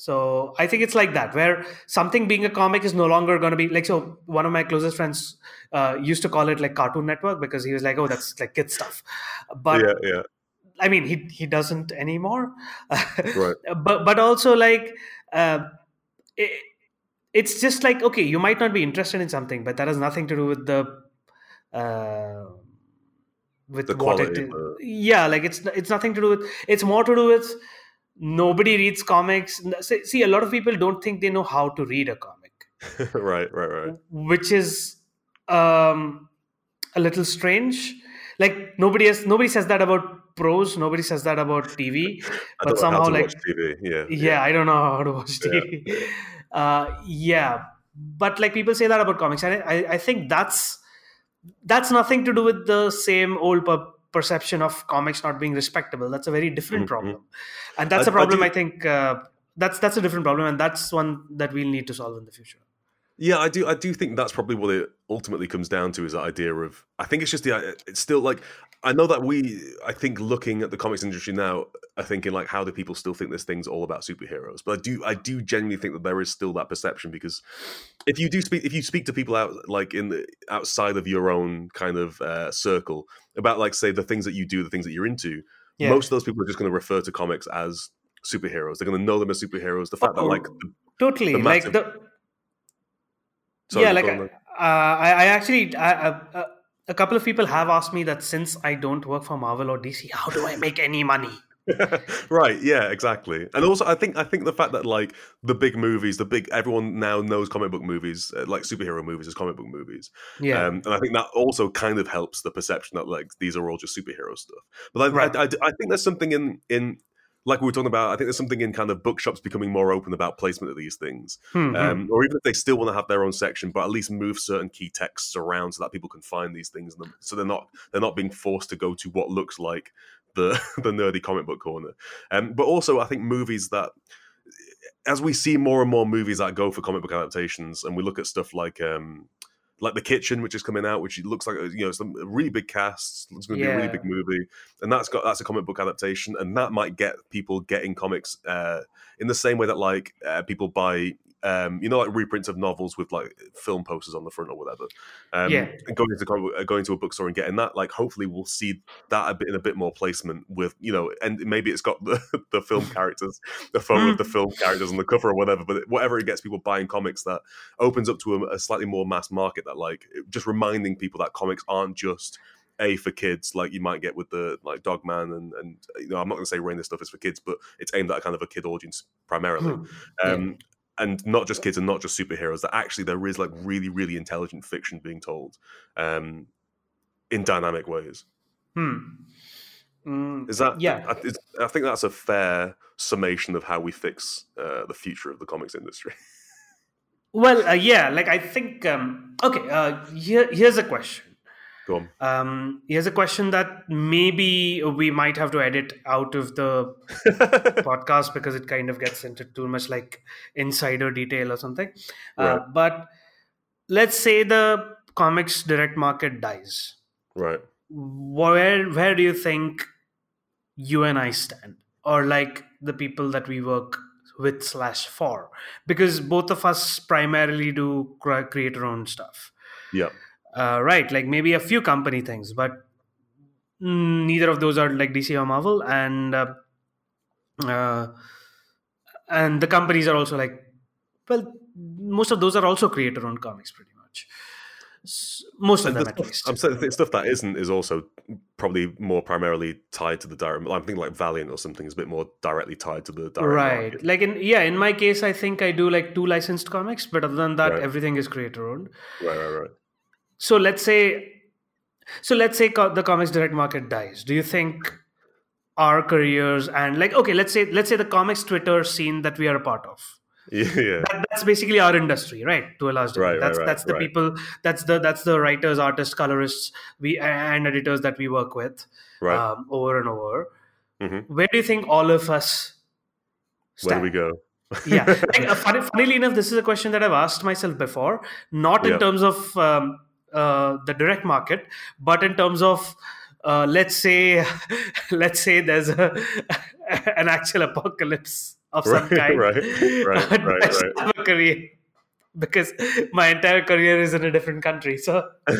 So I think it's like that, where something being a comic is no longer going to be like. So one of my closest friends uh, used to call it like Cartoon Network because he was like, "Oh, that's like kid stuff," but yeah yeah I mean, he he doesn't anymore. Right. <laughs> But but also like, uh, it, it's just like okay, you might not be interested in something, but that has nothing to do with the. Uh, with The what it quality is. of yeah like it's it's nothing to do with it's more to do with nobody reads comics see see, a lot of people don't think they know how to read a comic <laughs> right right right which is um a little strange like nobody has nobody says that about prose nobody says that about tv <laughs> but don't know how somehow like tv yeah yeah i don't know how to watch Yeah. tv <laughs> uh yeah but like people say that about comics and i i think that's that's nothing to do with the same old per- perception of comics not being respectable that's a very different Mhm, problem and that's I- a problem I i, think uh, that's that's a different problem and that's one that we'll need to solve in the future Yeah, I do. I do think that's probably what it ultimately comes down to is that idea of. I think it's just the. It's still like I know that we. I think looking at the comics industry now, are thinking like, how do people still think this thing's all about superheroes? But I do. I do genuinely think that there is still that perception because if you do speak, if you speak to people out like in the outside of your own kind of uh, circle about like say the things that you do, the things that you're into, Yeah. most of those people are just going to refer to comics as superheroes. They're going to know them as superheroes. The fact Oh, that like the, totally the like the sorry, yeah like go uh. I, I actually I, I, uh, a couple of people have asked me that since i don't work for marvel or dc how do i make any money? <laughs> Right yeah exactly. And also i think i think the fact that like the big movies the big everyone now knows comic book movies uh, like superhero movies as comic book movies. Yeah. Um, and i think that also kind of helps the perception that like these are all just superhero stuff. But I, Right. I, I, I think there's something in in like we were talking about i think there's something in kind of bookshops becoming more open about placement of these things Hmm, hmm. um, or even if they still want to have their own section, but at least move certain key texts around so that people can find these things, in them. so they're not they're not being forced to go to what looks like the <laughs> the nerdy comic book corner. Um, but also, I think movies that as we see more and more movies that go for comic book adaptations, and we look at stuff like um, like the kitchen, which is coming out, which looks like you know some really big casts. It's going to be a really big movie, and that's got that's a comic book adaptation, and that might get people getting comics uh, in the same way that like uh, people buy. Um, you know, like reprints of novels with like film posters on the front or whatever. Um, Yeah. going to uh, going to a bookstore and getting that, like, hopefully, we'll see that a bit in a bit more placement with you know, and maybe it's got <laughs> the, the film <laughs> characters, the photo of the film characters on the cover or whatever. But whatever it gets people buying comics, that opens up to a, a slightly more mass market. That like just reminding people that comics aren't just a for kids like you might get with the like Dogman and and you know I'm not going to say Rain this stuff is for kids, but it's aimed at kind of a kid audience primarily. Hmm. Yeah. Um, and not just kids and not just superheroes. That actually there is like really really intelligent fiction being told um, in dynamic ways. Hmm. Mm, Is that yeah I, I think that's a fair summation of how we fix uh, the future of the comics industry. <laughs> well uh, yeah like i think um okay uh here, here's a question Go on. um here's a question that maybe we might have to edit out of the <laughs> podcast because it kind of gets into too much like insider detail or something. Uh, Right. but let's say the comics direct market dies. right. Where where do you think you and I stand, or like the people that we work with slash for? Because both of us primarily do cre- create our own stuff. Yeah. Uh, right, like maybe a few company things, but mm, neither of those are like DC or Marvel, and uh, uh, and the companies are also like, well, most of those are also creator owned comics, pretty much. Most of And them, the at stuff- least. I'm saying the stuff that isn't is also probably more primarily tied to the direct. I'm thinking like Valiant or something is a bit more directly tied to the direct right market. like in yeah in my case i think i do like two licensed comics but other than that Right. everything is creator owned Right, right, right. So let's say so let's say co- the comics direct market dies do you think our careers and like okay let's say let's say the comics twitter scene that we are a part of Yeah, <laughs> yeah. that, that's basically our industry right to a large degree Right, that's right, that's the right. people that's the that's the writers artists colorists we and editors that we work with Right. um, over and over Mhm. where do you think all of us Where do we go? <laughs> yeah like, uh, funny, funnily enough this is a question that i've asked myself before not in Yeah. terms of um, uh, the direct market. But in terms of uh, let's say <laughs> let's say there's a, <laughs> an actual apocalypse of some Right, kind right, right, <laughs> right, right. have a career. Because my entire career is in a different country so um,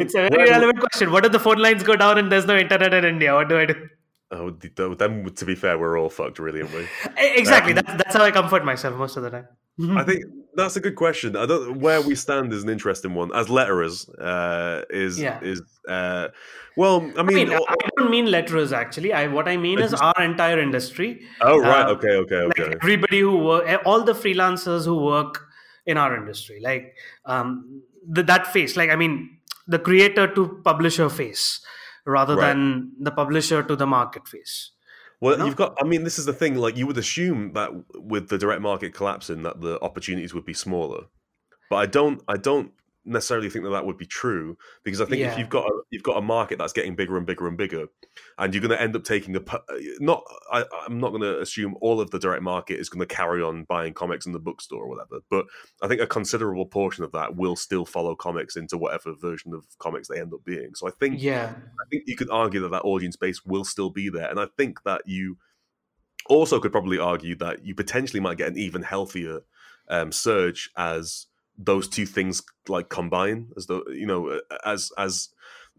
it's a very well, relevant question. What if the phone lines go down and there's no internet in india? What do i do? Oh, th- th- then to be fair, we're all fucked, really, aren't we? Exactly. Um, that's, that's how i comfort myself most of the time I think <laughs> that's a good question. I don't where we stand is an interesting one. As letterers, uh, is Yeah. is uh, well, I I mean, mean, oh, I don't mean letterers actually. I what I mean I is our entire industry. oh right, uh, okay, okay, Like okay, everybody who work, all the freelancers who work in our industry, like um, the, that face. Like I mean, the creator to publisher face, rather Right. than the publisher to the market face. Well, No? you've got. I mean, this is the thing. Like, you would assume that with the direct market collapsing, that the opportunities would be smaller, but I don't. I don't necessarily think that that would be true because I think if you've got a, you've got a market that's getting bigger and bigger and bigger, and you're going to end up taking a not. I, I'm not going to assume all of the direct market is going to carry on buying comics in the bookstore or whatever, but I think a considerable portion of that will still follow comics into whatever version of comics they end up being. So I think Yeah, I think you could argue that that audience base will still be there, and I think that you also could probably argue that you potentially might get an even healthier um, surge as those two things like combine, as though you know, as as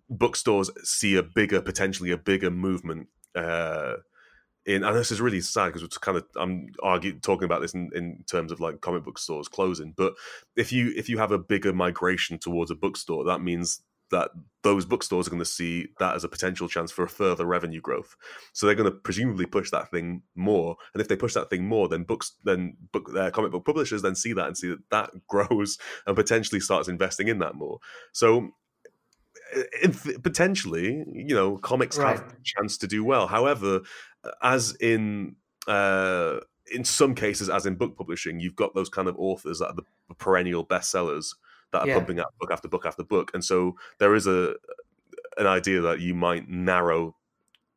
bookstores see a bigger, potentially a bigger movement uh, in and this is really sad because it's kind of I'm arguing talking about this in, in terms of like comic book stores closing. But if you if you have a bigger migration towards a bookstore, that means that those bookstores are going to see that as a potential chance for a further revenue growth. So they're going to presumably push that thing more, and if they push that thing more, then books, then book, uh, comic book publishers then see that and see that that <laughs> grows and potentially starts investing in that more. So potentially, you know, comics right. have a chance to do well. However, as in uh, in some cases, as in book publishing, you've got those kind of authors that are the perennial bestsellers that are yeah. pumping out book after book after book, and so there is a an idea that you might narrow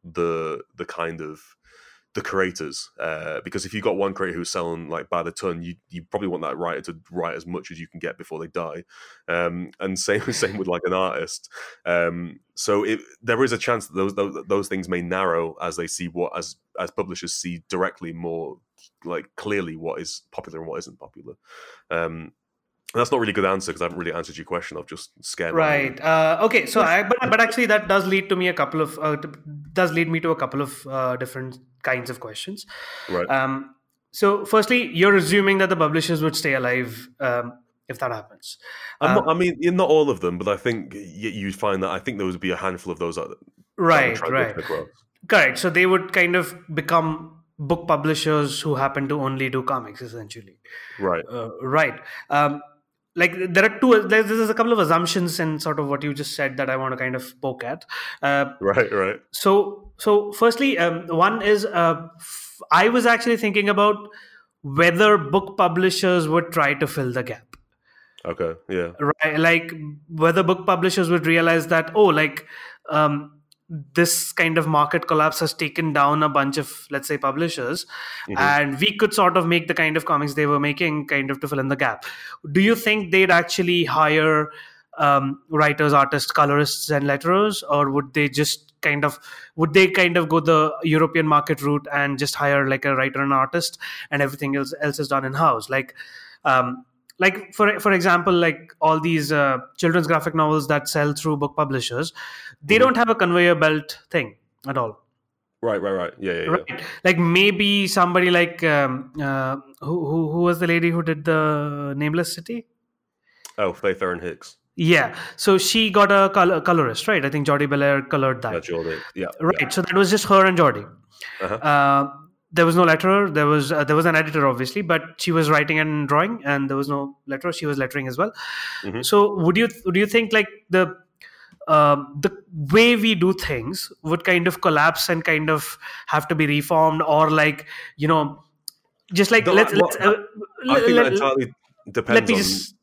the the kind of the creators uh, because if you've got one creator who's selling like by the ton you you probably want that writer to write as much as you can get before they die. Um, and same <laughs> same with like an artist. Um, so it, there is a chance that those, those, those things may narrow as they see what as as publishers see directly more like clearly what is popular and what isn't popular. Um, that's not really a good answer because I haven't really answered your question. I've just scared. Right. Uh, okay. So, I, but but actually, that does lead to me a couple of uh, does lead me to a couple of uh, different kinds of questions. Right. Um, so, firstly, you're assuming that the publishers would stay alive um, if that happens. Not, I mean, not all of them, but I think you'd find that I think there would be a handful of those. That, right. right. Correct. So they would kind of become book publishers who happen to only do comics, essentially. Right. Uh, right. Um, like there are two there's, there's a couple of assumptions in sort of what you just said that i want to kind of poke at. Uh, right right. so so firstly um, one is uh, f- I was actually thinking about whether book publishers would try to fill the gap. Okay yeah. Right like whether book publishers would realize that oh like um, this kind of market collapse has taken down a bunch of let's say publishers. Mm-hmm. and we could sort of make the kind of comics they were making kind of to fill in the gap. Do you think they'd actually hire um, writers artists colorists and letterers? Or would they just kind of would they kind of go the european market route and just hire like a writer and artist and everything else else is done in house like um, like for for example like all these uh, children's graphic novels that sell through book publishers they mm-hmm. don't have a conveyor belt thing at all right right right yeah, yeah, right. Yeah. like maybe somebody like um, uh, who, who who was the lady who did the nameless city oh faith erin hicks yeah so she got a color, colorist right i think Jordie Bellaire colored that yeah, Jordie. yeah right yeah. so that was just her and Jordie uh-huh. uh, there was no letterer there was uh, there was an editor obviously but she was writing and drawing and there was no letterer she was lettering as well mm-hmm. so would you do you think like the um, the way we do things would kind of collapse and kind of have to be reformed or like you know just like the, let's, let's uh, I think let, that entirely depends let me on... just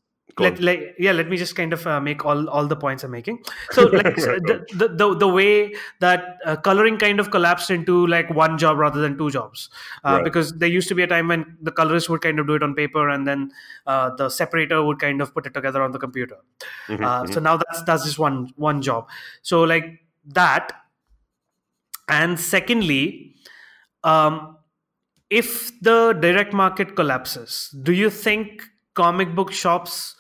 let, like, yeah let me just kind of uh, make all all the points i'm making. So <laughs> like the, the, the, the way that uh, coloring kind of collapsed into like one job rather than two jobs uh, right. because there used to be a time when the colorist would kind of do it on paper and then uh, the separator would kind of put it together on the computer. Mm-hmm, uh, mm-hmm. so now that's that's just one one job. So like that and secondly um, if the direct market collapses do you think comic book shops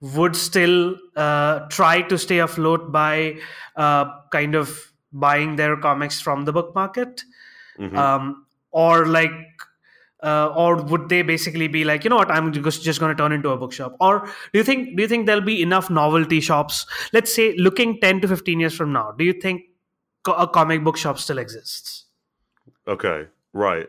would still uh, try to stay afloat by uh, kind of buying their comics from the book market. Mm-hmm. um, or like uh, or would they basically be like you know what? I'm just, just going to turn into a bookshop. Or do you think do you think there'll be enough novelty shops? Let's say looking 10 to 15 years from now do you think a comic book shop still exists? Okay right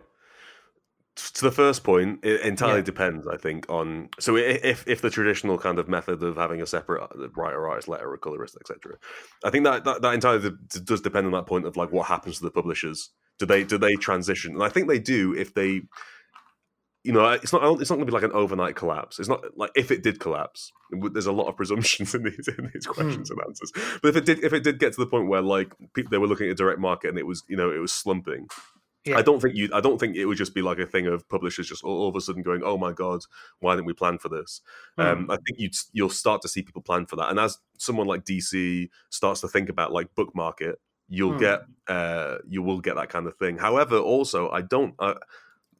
to the first point, it entirely yeah. depends. I think on so if if the traditional kind of method of having a separate uh, writer, artist, letter, or colorist, etc. I think that, that that entirely does depend on that point of like what happens to the publishers. Do they do they transition? And I think they do if they. You know, it's not. It's not going to be like an overnight collapse. It's not like if it did collapse. There's a lot of presumptions <laughs> in these in these questions mm. and answers. But if it did, if it did get to the point where like people they were looking at a direct market and it was, you know, it was slumping, yeah. I don't think you. I don't think it would just be like a thing of publishers just all, all of a sudden going, "Oh my god, why didn't we plan for this?" Mm. Um, I think you you'll start to see people plan for that, and as someone like DC starts to think about like book market, you'll mm. get uh, you will get that kind of thing. However, also I don't. I,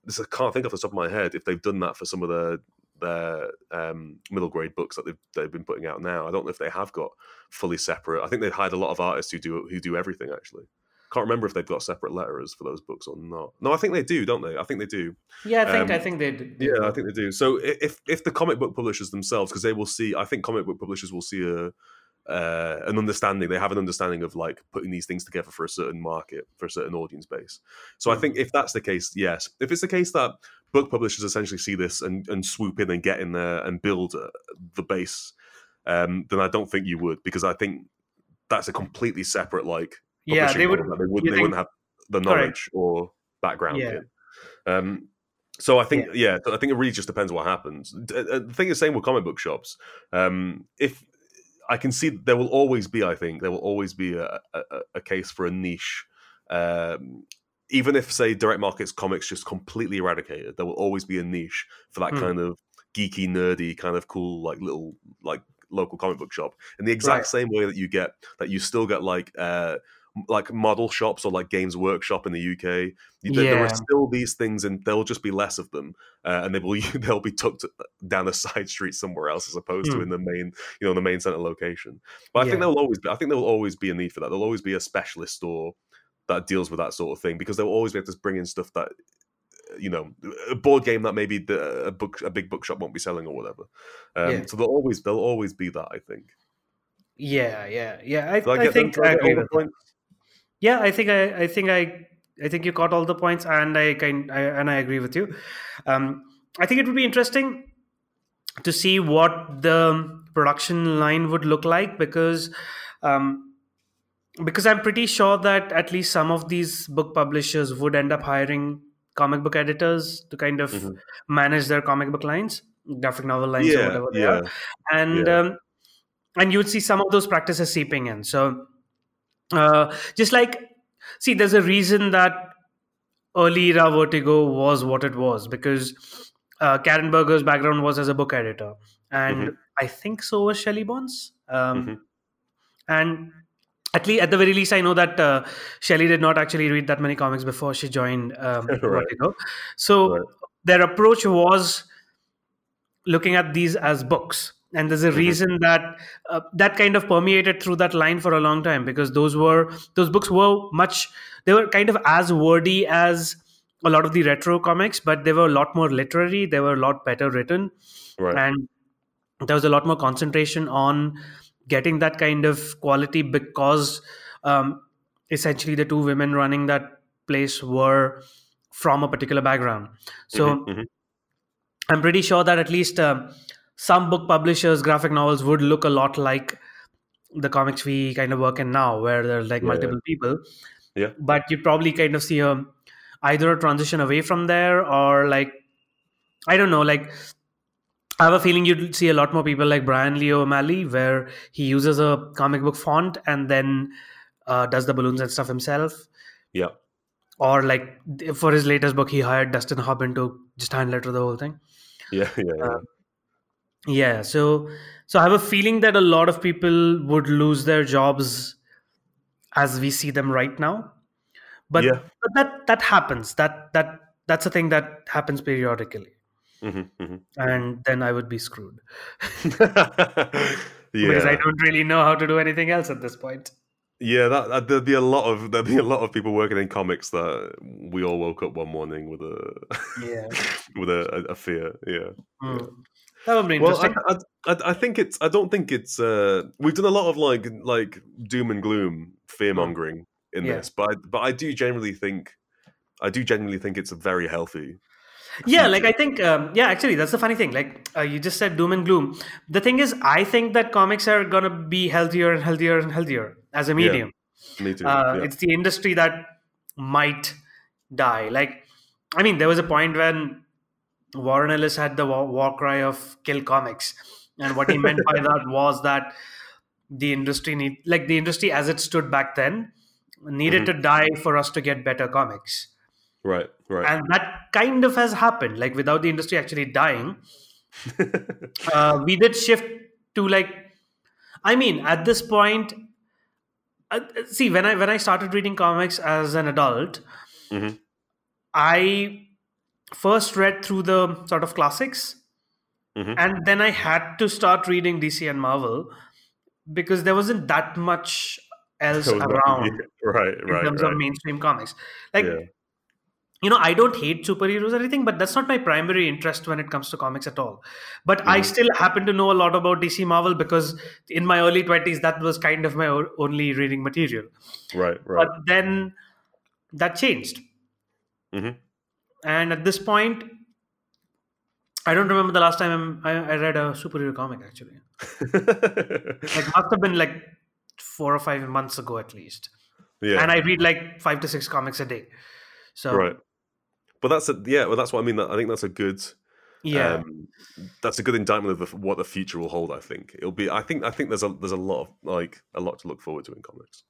this I can't think off the top of my head if they've done that for some of the their um, middle grade books that they've they've been putting out now. I don't know if they have got fully separate. I think they've hired a lot of artists who do who do everything actually. Can't remember if they've got separate letters for those books or not. No, I think they do, don't they? I think they do. Yeah, I think Um, I think they. d- they Yeah, do. I think they do. So if if the comic book publishers themselves, because they will see, I think comic book publishers will see a uh, an understanding. They have an understanding of like putting these things together for a certain market, for a certain audience base. So I think if that's the case, yes. If it's the case that book publishers essentially see this and and swoop in and get in there and build uh, the base, um, then I don't think you would, because I think that's a completely separate like yeah, they would. They wouldn't they think- wouldn't have the Correct. knowledge or background Yeah. in. Um, so I think yeah. I think it really just depends what happens. Uh, The thing is, same with comic book shops. Um, if I can see, there will always be. I think there will always be a, a, a case for a niche. Um, even if, say, direct markets comics just completely eradicated, there will always be a niche for that Hmm. kind of geeky, nerdy, kind of cool, like little, like local comic book shop. In the exact Right. same way that you get that, you still get like. Uh, like model shops or like Games Workshop in the UK, you- there, there are still these things, and there will just be less of them, uh, and they will <laughs> they'll be tucked down a side street somewhere else as opposed to Hmm. in the main you know in the main center location. But I think there will always be I think there will always be a need for that. There'll always be a specialist store that deals with that sort of thing because they'll always be able to bring in stuff that you know a board game that maybe the, a book a big bookshop won't be selling or whatever. Um, Yeah. So there'll always there'll always be that I think. Yeah, yeah, yeah. I, I I think I I get all agree with? Yeah, I think I, I think I, I think you caught all the points, and I kind, I, and I agree with you. Um, I think it would be interesting to see what the production line would look like because, um, because I'm pretty sure that at least some of these book publishers would end up hiring comic book editors to kind of Mhm. manage their comic book lines, graphic novel lines, or Yeah, whatever they yeah. are and Yeah. um, and you would see some of those practices seeping in so uh, just like see there's a reason that early era vertigo was what it was because uh, karen berger's background was as a book editor and i think so was shelly bonds um, Mhm. and at least at the very least i know that uh, shelly did not actually read that many comics before she joined um, <laughs> Right. vertigo so Right. their approach was looking at these as books and there's a Mhm. reason that uh, that kind of permeated through that line for a long time because those were those books were much they were kind of as wordy as a lot of the retro comics but they were a lot more literary they were a lot better written Right. and there was a lot more concentration on getting that kind of quality because um, essentially the two women running that place were from a particular background so Mhm, mhm. I'm pretty sure that at least um some book publishers' graphic novels would look a lot like the comics we kind of work in now, where there's like Yeah. multiple people. Yeah. But you'd probably kind of see a either a transition away from there or like I don't know, like I have a feeling you'd see a lot more people like Bryan Lee O'Malley, where he uses a comic book font and then uh, does the balloons and stuff himself. Yeah. Or like for his latest book, he hired Dustin Harbin to just hand letter the whole thing. Yeah, yeah, yeah. Uh, Yeah, so so I have a feeling that a lot of people would lose their jobs as we see them right now. But, Yeah. but that that happens. That that that's a thing that happens periodically. Mhm, mhm. And then I would be screwed. yeah. <laughs> Because I don't really know how to do anything else at this point. Yeah, that, that there'd be a lot of there'd be a lot of people working in comics that we all woke up one morning with a Yeah. <laughs> with a, a, a fear. Yeah. Hmm. That would be Well, interesting. I, I, I- I think it's. I don't think it's. Uh, we've done a lot of like like doom and gloom, fear mongering in Yeah. this, but I, but I do generally think, I do genuinely think it's a very healthy. yeah like i think um, yeah actually that's the funny thing like uh, you just said doom and gloom the thing is i think that comics are going to be healthier and healthier and healthier as a medium Me too. uh, yeah. it's the industry that might die like i mean there was a point when warren ellis had the war, war cry of kill comics and what he meant by that <laughs> was that the industry need like the industry as it stood back then needed Mm-hmm. to die for us to get better comics right. Right. and that kind of has happened like without the industry actually dying <laughs> uh, we did shift to like i mean at this point uh, see when i when i started reading comics as an adult Mhm. i first read through the sort of classics Mhm. and then i had to start reading dc and marvel because there wasn't that much else That was not- around <laughs> right, in right, terms right. of mainstream comics. Like, Yeah. you know, I don't hate superheroes or anything, but that's not my primary interest when it comes to comics at all. But I Mhm. still happen to know a lot about DC Marvel because in my early 20s, that was kind of my only reading material. right, right. But then that changed. Mhm. And at this point, I don't remember the last time I, I read a superhero comic actually. <laughs> Like, must have been like four or five months ago at least. yeah, And I read like five to six comics a day. So, right. But that's a yeah. Well, that's what I mean. I think that's a good. yeah. Um, that's a good indictment of the, what the future will hold. I think it'll be. I think. I think there's a there's a lot of like a lot to look forward to in comics.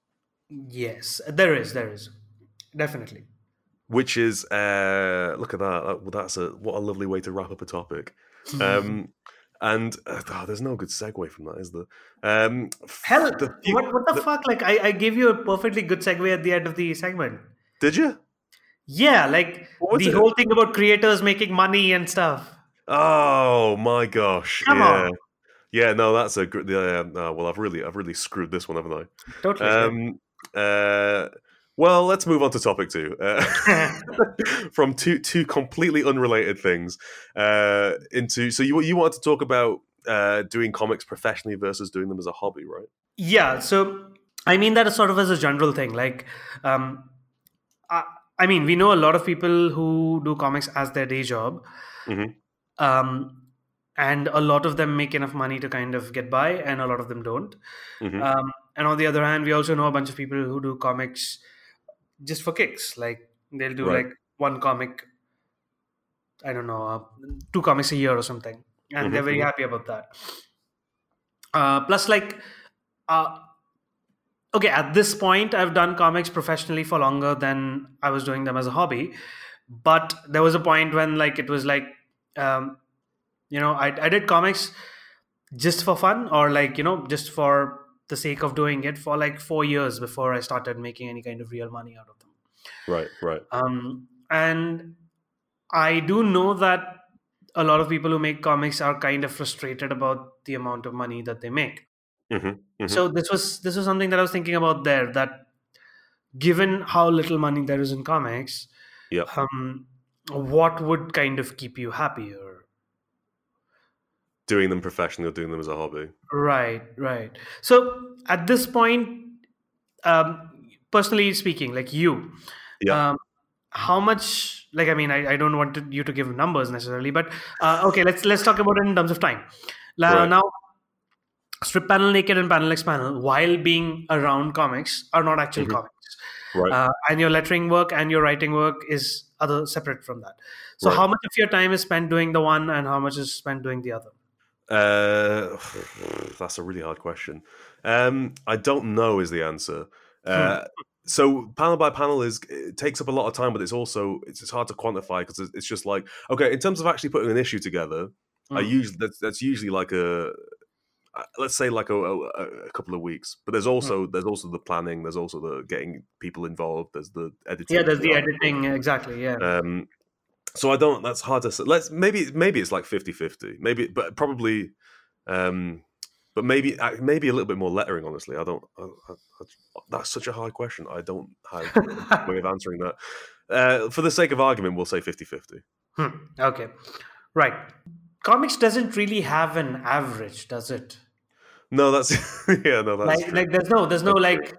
Yes, there is, there is, definitely. Which is uh, look at that. well, That's a what a lovely way to wrap up a topic. Mm-hmm. Um, and uh, oh, there's no good segue from that, is there? Um, Hell, the what, what the, fuck? Like, I, I gave you a perfectly good segue at the end of the segment. Did you? Yeah, like the it? whole thing about creators making money and stuff. Oh my gosh! Come yeah. on. Yeah, no, that's a good. Yeah, no, well, I've really, I've really screwed this one, haven't I? Totally. Um, uh, well, let's move on to topic two. Uh, <laughs> <laughs> from two two completely unrelated things uh, into so you you wanted to talk about uh, doing comics professionally versus doing them as a hobby, right? yeah, so I mean that is sort of as a general thing. Like, um, I, I mean, we know a lot of people who do comics as their day job. Mhm. Um, and a lot of them make enough money to kind of get by, and a lot of them don't. Mhm. Um, and on the other hand, we also know a bunch of people who do comics just for kicks. Like they'll do Right. like one comic, I don't know, uh, two comics a year or something, and they're Mhm, very mhm. happy about that. Uh, plus, like, uh, okay, at this point, I've done comics professionally for longer than I was doing them as a hobby. But there was a point when, like, it was like, um, you know, I, I did comics just for fun or like you know just for the sake of doing it for like four years before i started making any kind of real money out of them Right, right. um, and i do know that a lot of people who make comics are kind of frustrated about the amount of money that they make hmm Mhm. so this was this was something that i was thinking about there that given how little money there is in comics Yep. um, what would kind of keep you happier Doing them professionally or doing them as a hobby. Right, right. So at this point, um, personally speaking, like you, Yeah. um, how much? Like, I mean, I, I don't want to, you to give numbers necessarily, but uh, okay, let's let's talk about it in terms of time. Right. Now, strip panel naked and panel x panel, while being around comics, are not actual Mhm. comics. Right. Uh, and your lettering work and your writing work is other separate from that. So, Right. how much of your time is spent doing the one, and how much is spent doing the other? Uh, <sighs> that's a really hard question. Um, I don't know is the answer. Uh, so panel by panel is it takes up a lot of time, but it's also it's, it's hard to quantify because it's, just like okay, in terms of actually putting an issue together, I Mm. usually that's, that's usually like a uh, let's say like a, a, a couple of weeks. But there's also there's also the planning. There's also the getting people involved. There's the editing. Yeah, there's the editing exactly. Yeah. Um, so I don't. That's hard to say. Let's maybe maybe it's like 50-50. Maybe, but probably. Um, but maybe uh, maybe a little bit more lettering. Honestly, I don't. I, I, I- that's such a hard question. I don't have a <laughs> way of answering that. Uh, for the sake of argument, we'll say 50-50. Hmm, Okay. Right. Comics doesn't really have an average, does it? No, that's <laughs> yeah. No, that's like, like there's no there's no That's like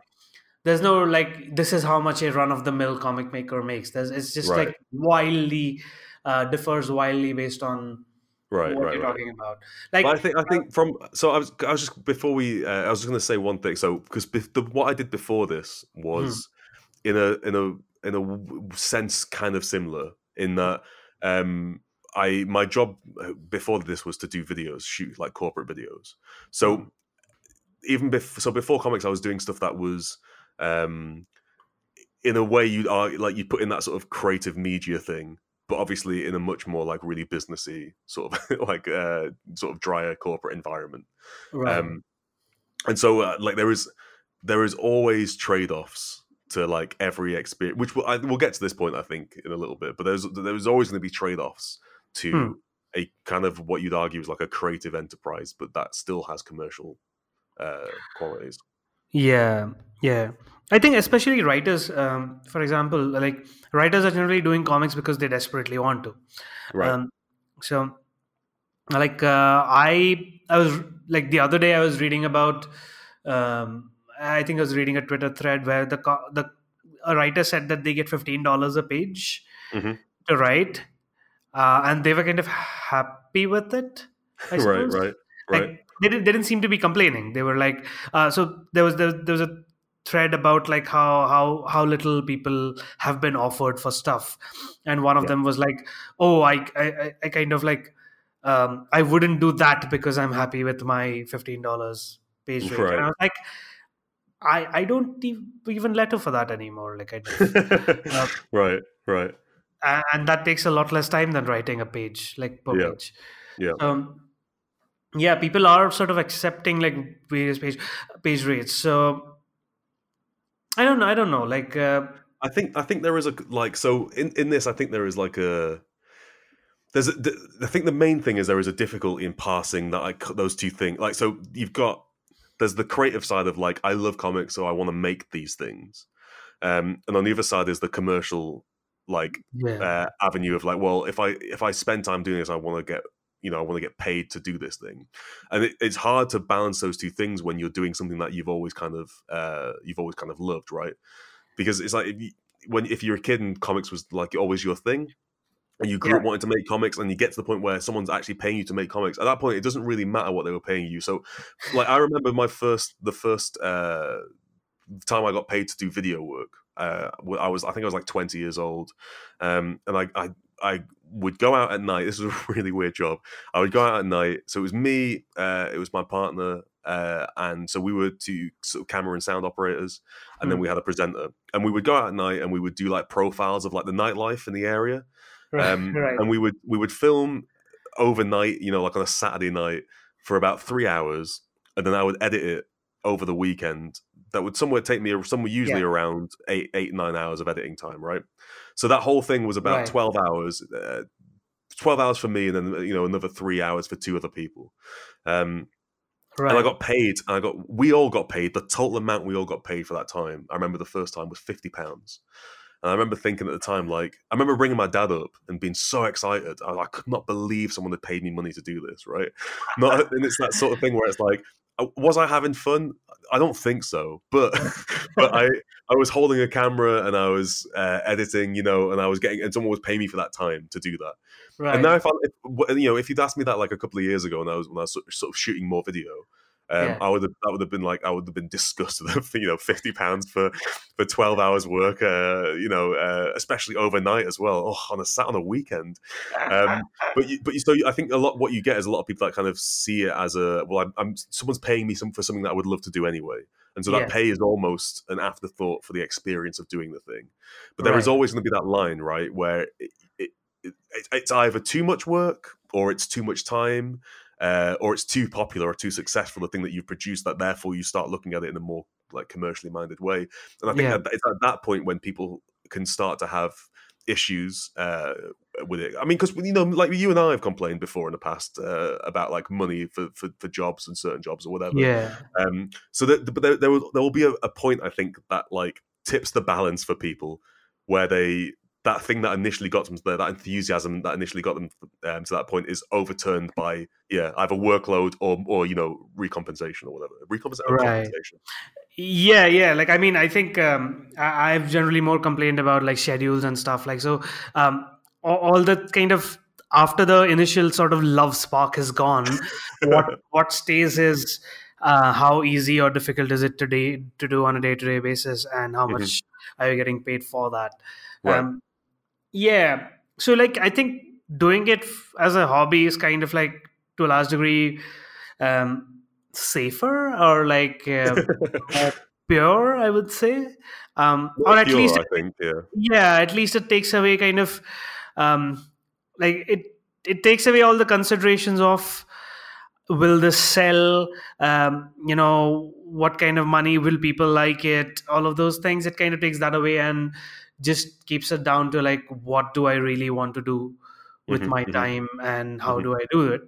there's no like this is how much a run of the mill comic maker makes. There's it's just Right. like wildly uh, differs wildly based on right, what right, you're right. talking about. Like But I think I think from so I was I was just before we uh, I was just going to say one thing. So because the, what I did before this was in a in a in a sense kind of similar in that um I my job uh, before this was to do videos, shoot like corporate videos. So even before so before comics, I was doing stuff that was um in a way you are like you put in that sort of creative media thing but obviously in a much more like really businessy sort of <laughs> like uh sort of drier corporate environment right. um and so uh, like there is there is always trade-offs to like every experience which we'll, I, we'll get to this point i think in a little bit but there's there's always going to be trade-offs to Hmm. a kind of what you'd argue is like a creative enterprise but that still has commercial uh qualities Yeah, yeah. I think especially writers, um, for example, like writers are generally doing comics because they desperately want to. Right. Um, so, like uh, I, I was like the other day I was reading about. Um, I think I was reading a Twitter thread where the the a writer said that they get fifteen dollars a page Mhm. to write, uh, and they were kind of happy with it. <laughs> Right. Right. Right. Like they, did, they didn't seem to be complaining. They were like, uh, so there was there, there was a thread about like how how how little people have been offered for stuff, and one of Yeah. them was like, oh, I I, I- kind of like. Um, I wouldn't do that because I'm happy with my fifteen dollars page rate. Right. And I was like, I I don't even letter for that anymore. Like I, <laughs> uh, right. Right. and that takes a lot less time than writing a page like per Yeah. page Yeah. um yeah people are sort of accepting like various page page rates. So i don't know i don't know like uh, I think I think there is a like so in in this I think there is like a there's a, th- I think the main thing is there is a difficulty in passing that like those two things like so you've got there's the creative side of like I love comics so I want to make these things. Um and on the other side is the commercial like yeah. uh, avenue of like well if I if I spend time doing this I want to get you know I want to get paid to do this thing. And it, it's hard to balance those two things when you're doing something that you've always kind of uh you've always kind of loved right? Because it's like if you, when if you're a kid and comics was like always your thing and you grew up wanting to make comics and you get to the point where someone's actually paying you to make comics at that point it doesn't really matter what they were paying you. So like i remember my first the first uh time i got paid to do video work uh i was i think i was like 20 years old. Um and i i I would go out at night. This was a <laughs> really weird job. I would go out at night. So it was me, uh, it was my partner, uh, and so we were two sort of camera and sound operators, and then Hmm. we had a presenter. And we would go out at night and we would do like profiles of like the nightlife in the area <laughs> right, um, right. and we would we would film overnight, you know, like on a Saturday night for about three hours, and then I would edit it over the weekend. That would somewhere take me somewhere usually Yeah. around eight eight nine hours of editing time, right? So that whole thing was about Right. twelve hours. Uh, 12 hours for me and then you know another three hours for two other people um right. and I got paid. And I got we all got paid. The total amount we all got paid for that time. I remember the first time was fifty pounds. And I remember thinking at the time, like I remember bringing my dad up and being so excited. I, I could not believe someone had paid me money to do this, right? Not, and it's that sort of thing where it's like, was I having fun? I don't think so, but <laughs> but I I was holding a camera and I was uh, editing, you know, and I was getting and someone was paying me for that time to do that. right. And now if I, if, you know, if you'd asked me that like a couple of years ago, and I was when I was sort of shooting more video, um, Yeah. I would have that would have been like I would have been disgusted of <laughs> you know fifty pounds for for twelve hours work, uh, you know, uh, especially overnight as well. Oh, on a sat on a weekend. Um, <laughs> but you, but you, so I think a lot what you get is a lot of people that kind of see it as a well, I'm, I'm someone's paying me some for something that I would love to do anyway. And so that Yeah. pay is almost an afterthought for the experience of doing the thing. But there is Right. always going to be that line, right, where it, it, it, it's either too much work or it's too much time uh, or it's too popular or too successful the thing that you've produced that therefore you start looking at it in a more like commercially minded way and i think Yeah. that it's at that point when people can start to have issues uh, with it i mean because you know like you and i have complained before in the past uh, about like money for, for for jobs and certain jobs or whatever yeah. um, so that, but there, there will there will be a, a point I think that like tips the balance for people where they that thing that initially got them there, that enthusiasm that initially got them um, to that point is overturned by yeah either workload or or you know recompensation or whatever recompensation Right. Yeah, yeah. Like I mean, I think um, I, I've generally more complained about like schedules and stuff. Like so, um, all, all the kind of after the initial sort of love spark is gone, <laughs> what what stays is uh, how easy or difficult is it today to do on a day to day basis, and how Mhm. much are you getting paid for that? Right. Um, yeah. So like I think doing it as a hobby is kind of like to a large degree um, safer or like. Uh, <laughs> pure i would say um or at Pure, least I think yeah yeah at least it takes away kind of um like it it takes away all the considerations of will this sell um you know what kind of money will people like it all of those things it kind of takes that away and just keeps it down to like what do i really want to do with Mhm, my mhm. time and how Mhm. do i do it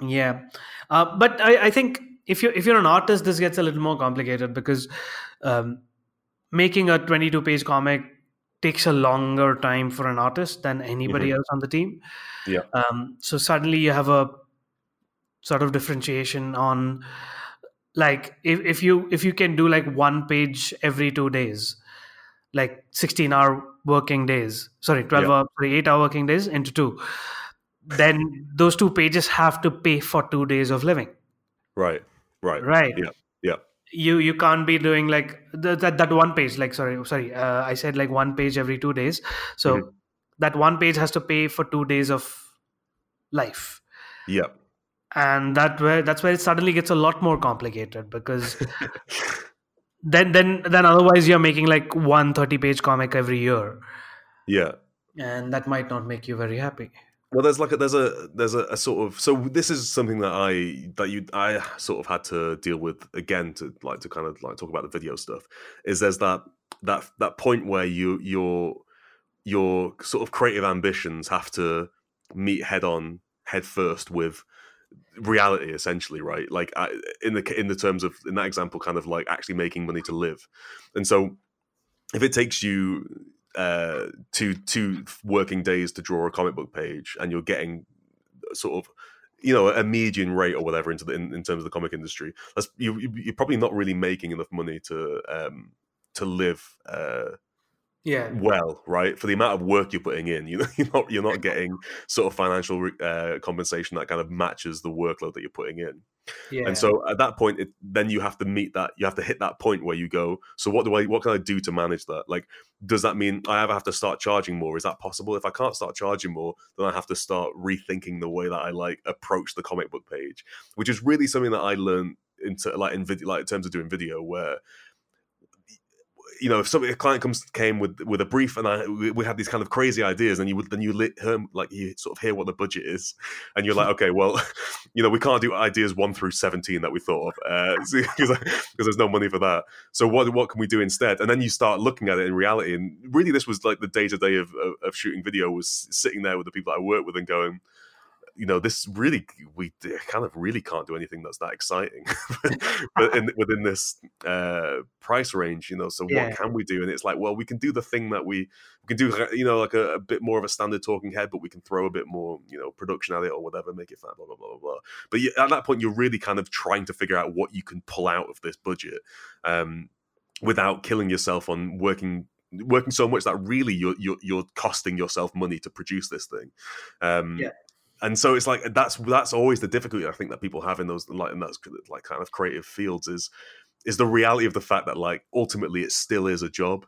yeah uh, but I, I think if you if you're an artist, this gets a little more complicated because um, making a 22 page comic takes a longer time for an artist than anybody Mhm. else on the team. Yeah. Um, so suddenly you have a sort of differentiation on like if, if you if you can do like one page every two days, like 16 hour working days, sorry, 12 Yeah. hour, sorry, eight hour working days into two, then those two pages have to pay for two days of living. Right. Right. Right. Yeah, yeah. You you can't be doing like th- that that one page. Like sorry sorry, uh, I said like one page every two days. So Mhm. that one page has to pay for two days of life, Yeah. and that where that's where it suddenly gets a lot more complicated because <laughs> then then then otherwise you're making like one 30 page comic every year, yeah. and that might not make you very happy. Well, there's like a, there's a there's a, a sort of so this is something that I that you I sort of had to deal with again to like to kind of like talk about the video stuff is there's that that that point where you your your sort of creative ambitions have to meet head on head first with reality essentially right like I, in the in the terms of in that example kind of like actually making money to live and so if it takes you uh, two two working days to draw a comic book page, and you're getting sort of you know a median rate or whatever into the in, in terms of the comic industry. That's you, you- you're probably not really making enough money to um, to live uh, Yeah, well, right? For the amount of work you're putting in, you know, <laughs> you're not you're not getting sort of financial re- uh, compensation that kind of matches the workload that you're putting in. yeah, And so at that point, it, then you have to meet that. You have to hit that point where you go. So what do I? What can I do to manage that? Like, does that mean I ever have to start charging more? Is that possible? If I can't start charging more, then I have to start rethinking the way that I like approach the comic book page, which is really something that I learned into like in video, like in terms of doing video, where you know, if somebody a client comes came with with a brief and I we, we had these kind of crazy ideas, and you would then you lit hear like you sort of hear what the budget is, and you're like, <laughs> okay, well, <laughs> you know, we can't do ideas one through seventeen that we thought of uh, <laughs> because there's no money for that. So what what can we do instead? And then you start looking at it in reality, and really, this was like the day to day of of of shooting video was sitting there with the people I work with and going. You know, this really we kind of really can't do anything that's that exciting, <laughs> <laughs> but in, within this uh, price range, you know. So Yeah. what can we do? And it's like, well, we can do the thing that we we can do, you know, like a, a bit more of a standard talking head, but we can throw a bit more, you know, production at it or whatever, make it fun, blah blah blah blah blah. But you, at that point, you're really kind of trying to figure out what you can pull out of this budget um, without killing yourself on working working so much that really you're you're, you're costing yourself money to produce this thing. Um, Yeah. And so it's like that's that's always the difficulty I think that people have in those like in those like kind of creative fields is is the reality of the fact that like ultimately it still is a job.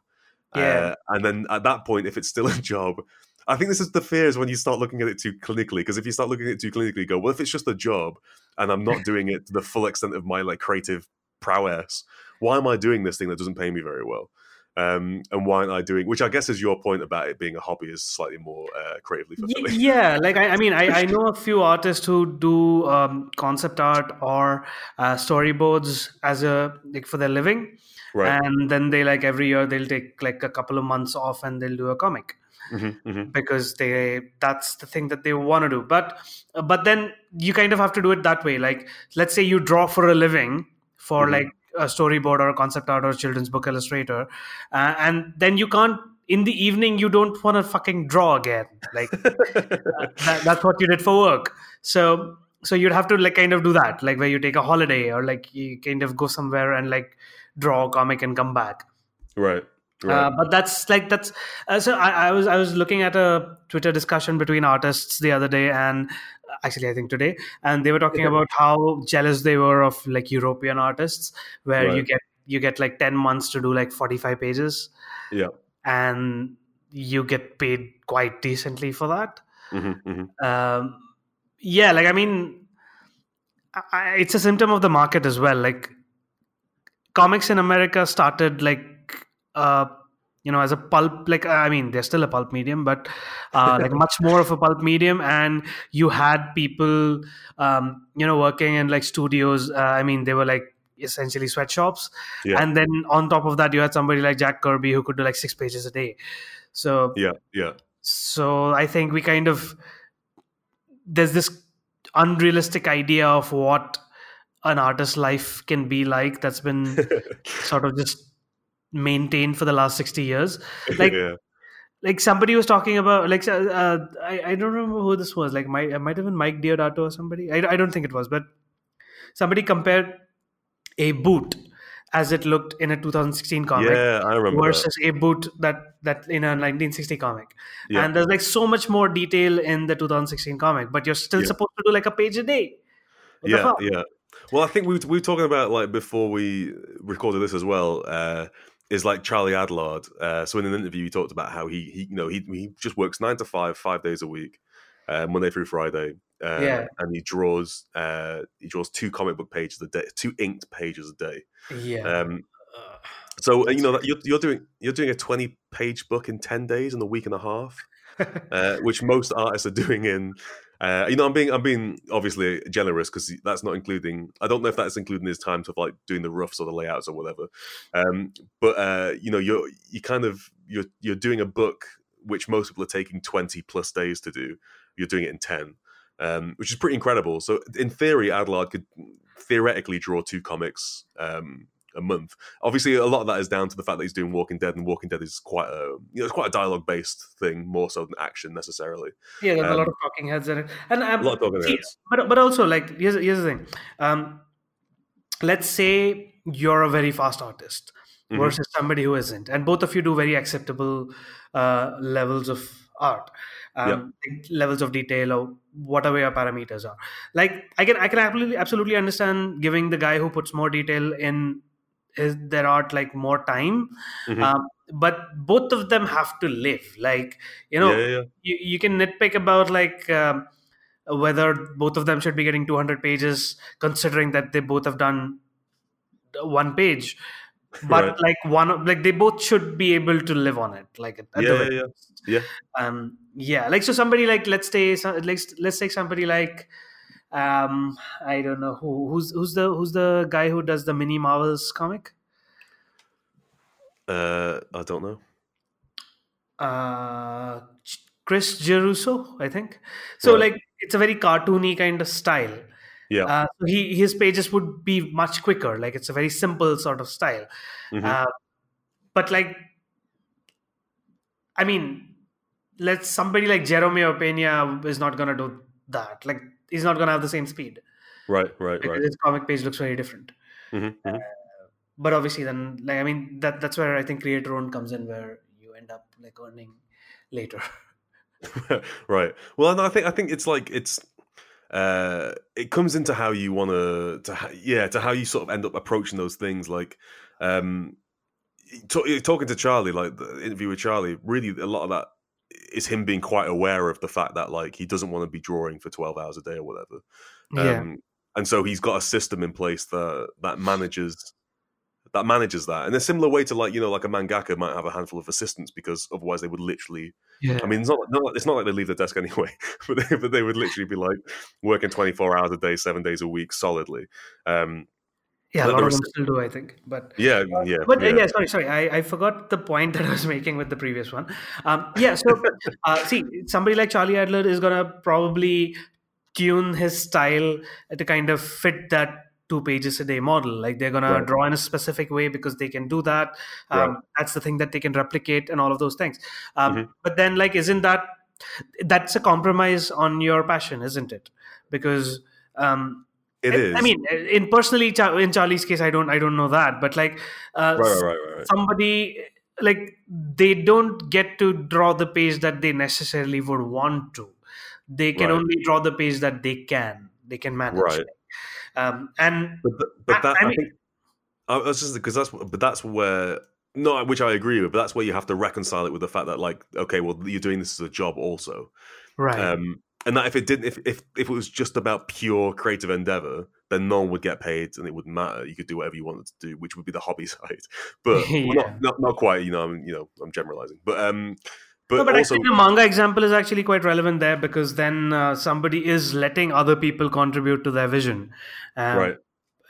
Yeah. Uh, and then at that point, if it's still a job, I think this is the fear is when you start looking at it too clinically. Because if you start looking at it too clinically, you go, well, if it's just a job and I'm not doing it to the full extent of my like creative prowess, why am I doing this thing that doesn't pay me very well? Um, and why aren't I doing? Which I guess is your point about it being a hobby is slightly more uh, creatively fulfilling. yeah like i, I mean I, I know a few artists who do um, concept art or uh, storyboards as a like for their living Right. and then they like every year they'll take like a couple of months off and they'll do a comic hmm hmm because they that's the thing that they want to do but but then you kind of have to do it that way like let's say you draw for a living for Mhm. like a storyboard or a concept art or children's book illustrator uh, and then you can't in the evening you don't want to fucking draw again like <laughs> that, that's what you did for work so so you'd have to like kind of do that like where you take a holiday or like you kind of go somewhere and like draw a comic and come back right. Right. uh, but that's like that's uh, so I, I was i was looking at a twitter discussion between artists the other day and uh, actually i think today. And they were talking about how jealous they were of like european artists where you get you get like 10 months to do like 45 pages. Yeah. and you get paid quite decently for that. Hmm hmm um, yeah like i mean I- it's a symptom of the market as well. Like comics in america started like uh you know as a pulp like i mean they're still a pulp medium but uh <laughs> like much more of a pulp medium and you had people um you know working in like studios uh, i mean they were like essentially sweatshops Yeah. and then on top of that you had somebody like jack kirby who could do like six pages a day so Yeah. Yeah. so i think we kind of there's this unrealistic idea of what an artist's life can be like that's been <laughs> sort of just maintained for the last 60 years <laughs> like yeah. like somebody was talking about like uh, I, I don't remember who this was like my, it might have been mike Deodato or somebody I, I don't think it was but somebody compared a boot as it looked in a 2016 comic Yeah, I remember. that. versus a boot that that in a 1960 comic Yeah. and there's like so much more detail in the 2016 comic but you're still Yeah. supposed to do like a page a day What yeah, yeah. Well, I think we we were talking about like before we recorded this as well. Uh, is like Charlie Adlard. Uh, so in an interview, he talked about how he he you know he he just works nine to five, five days a week, uh, Monday through Friday. Uh, Yeah. and he draws uh, he draws two comic book pages a day, two inked pages a day. yeah Um, so uh, you know you're, you're doing you're doing a twenty page book in ten days in a week and a half <laughs> uh, which most artists are doing in. Uh, you know, I'm being I'm being obviously generous because that's not including. I don't know if that's including his time to like doing the roughs or the layouts or whatever. Um, but uh, you know, you're you kind of you're you're doing a book which most people are taking 20 plus days to do. You're doing it in 10, um, which is pretty incredible. So in theory, Adlard could theoretically draw two comics um, a month. Obviously, a lot of that is down to the fact that he's doing Walking Dead, and Walking Dead is quite a you know it's quite a dialogue based thing more so than action necessarily. yeah there's a um, lot of talking heads in it and um, A lot of talking see, heads. but but also like here's, here's the thing um let's say you're a very fast artist Mhm. versus somebody who isn't and both of you do very acceptable uh, levels of art um, like levels of detail or whatever your parameters are like i can i can absolutely absolutely understand giving the guy who puts more detail in his their art like more time Mhm. um, but both of them have to live like you know yeah, yeah, you, you can nitpick about like um, whether both of them should be getting 200 pages considering that they both have done one page but Right. like one of- like they both should be able to live on it like at, at the Yeah, yeah, yeah. um yeah like so somebody like let's say let's let's take somebody like um i don't know who who's who's the who's the guy who does the mini marvels comic Uh, I don't know. uh chris Giarrusso i think so Right. like it's a very cartoony kind of style Yeah. uh, so he his pages would be much quicker like it's a very simple sort of style Mhm. uh, but like i mean let's somebody like jerome Opeña is not gonna do that like he's not gonna have the same speed right, right, right. his comic page looks very different Mhm, mhm. but obviously then like i mean that that's where i think creator own comes in where you end up like earning later <laughs> right. Well, no, I think I think it's like it's uh it comes into how you want to to ha- yeah to how you sort of end up approaching those things like um to- talking to Charlie like the interview with Charlie really a lot of that is him being quite aware of the fact that like he doesn't want to be drawing for 12 hours a day or whatever. Yeah. Um, and so he's got a system in place that that manages that manages that. In a similar way to like you know like a mangaka might have a handful of assistants because otherwise they would literally yeah. I mean, it's not, not it's not like they leave the desk <laughs> anyway, but they, but they would literally be like working twenty four hours a day, seven days a week, solidly. Um, yeah a lot of them still do i think but yeah, yeah, but uh, yeah. yeah, sorry, sorry. I, I forgot the point <laughs> that I was making with the previous one. Um, yeah, so <laughs> uh, see, somebody like Charlie Adlard is gonna probably tune his style to kind of fit that two pages a day model. Like they're gonna Right. draw in a specific way because they can do that. Um, Right. That's the thing that they can replicate and all of those things. Um, Mhm. But then, like, isn't that that's a compromise on your passion, isn't it? Because um, It I- is. I mean, in personally, in Charlie's case, I don't, I don't know that, but like, uh, right, right, right, somebody like they don't get to draw the page that they necessarily would want to. They can only draw the page that they can. They can manage. Right. Um, and But but I- that I I, mean- think I was just because that's but that's where no, which I agree with, but that's where you have to reconcile it with the fact that like okay, well, you're doing this as a job also. right, Um, and that if it didn't, if, if if it was just about pure creative endeavor, then no one would get paid, and it wouldn't matter. You could do whatever you wanted to do, which would be the <laughs> hobby side. But <laughs> Yeah. not, not not quite. You know, I'm you know I'm generalizing, but um, but, no, but also actually, the manga example is actually quite relevant there because then uh, somebody is letting other people contribute to their vision. Um, right,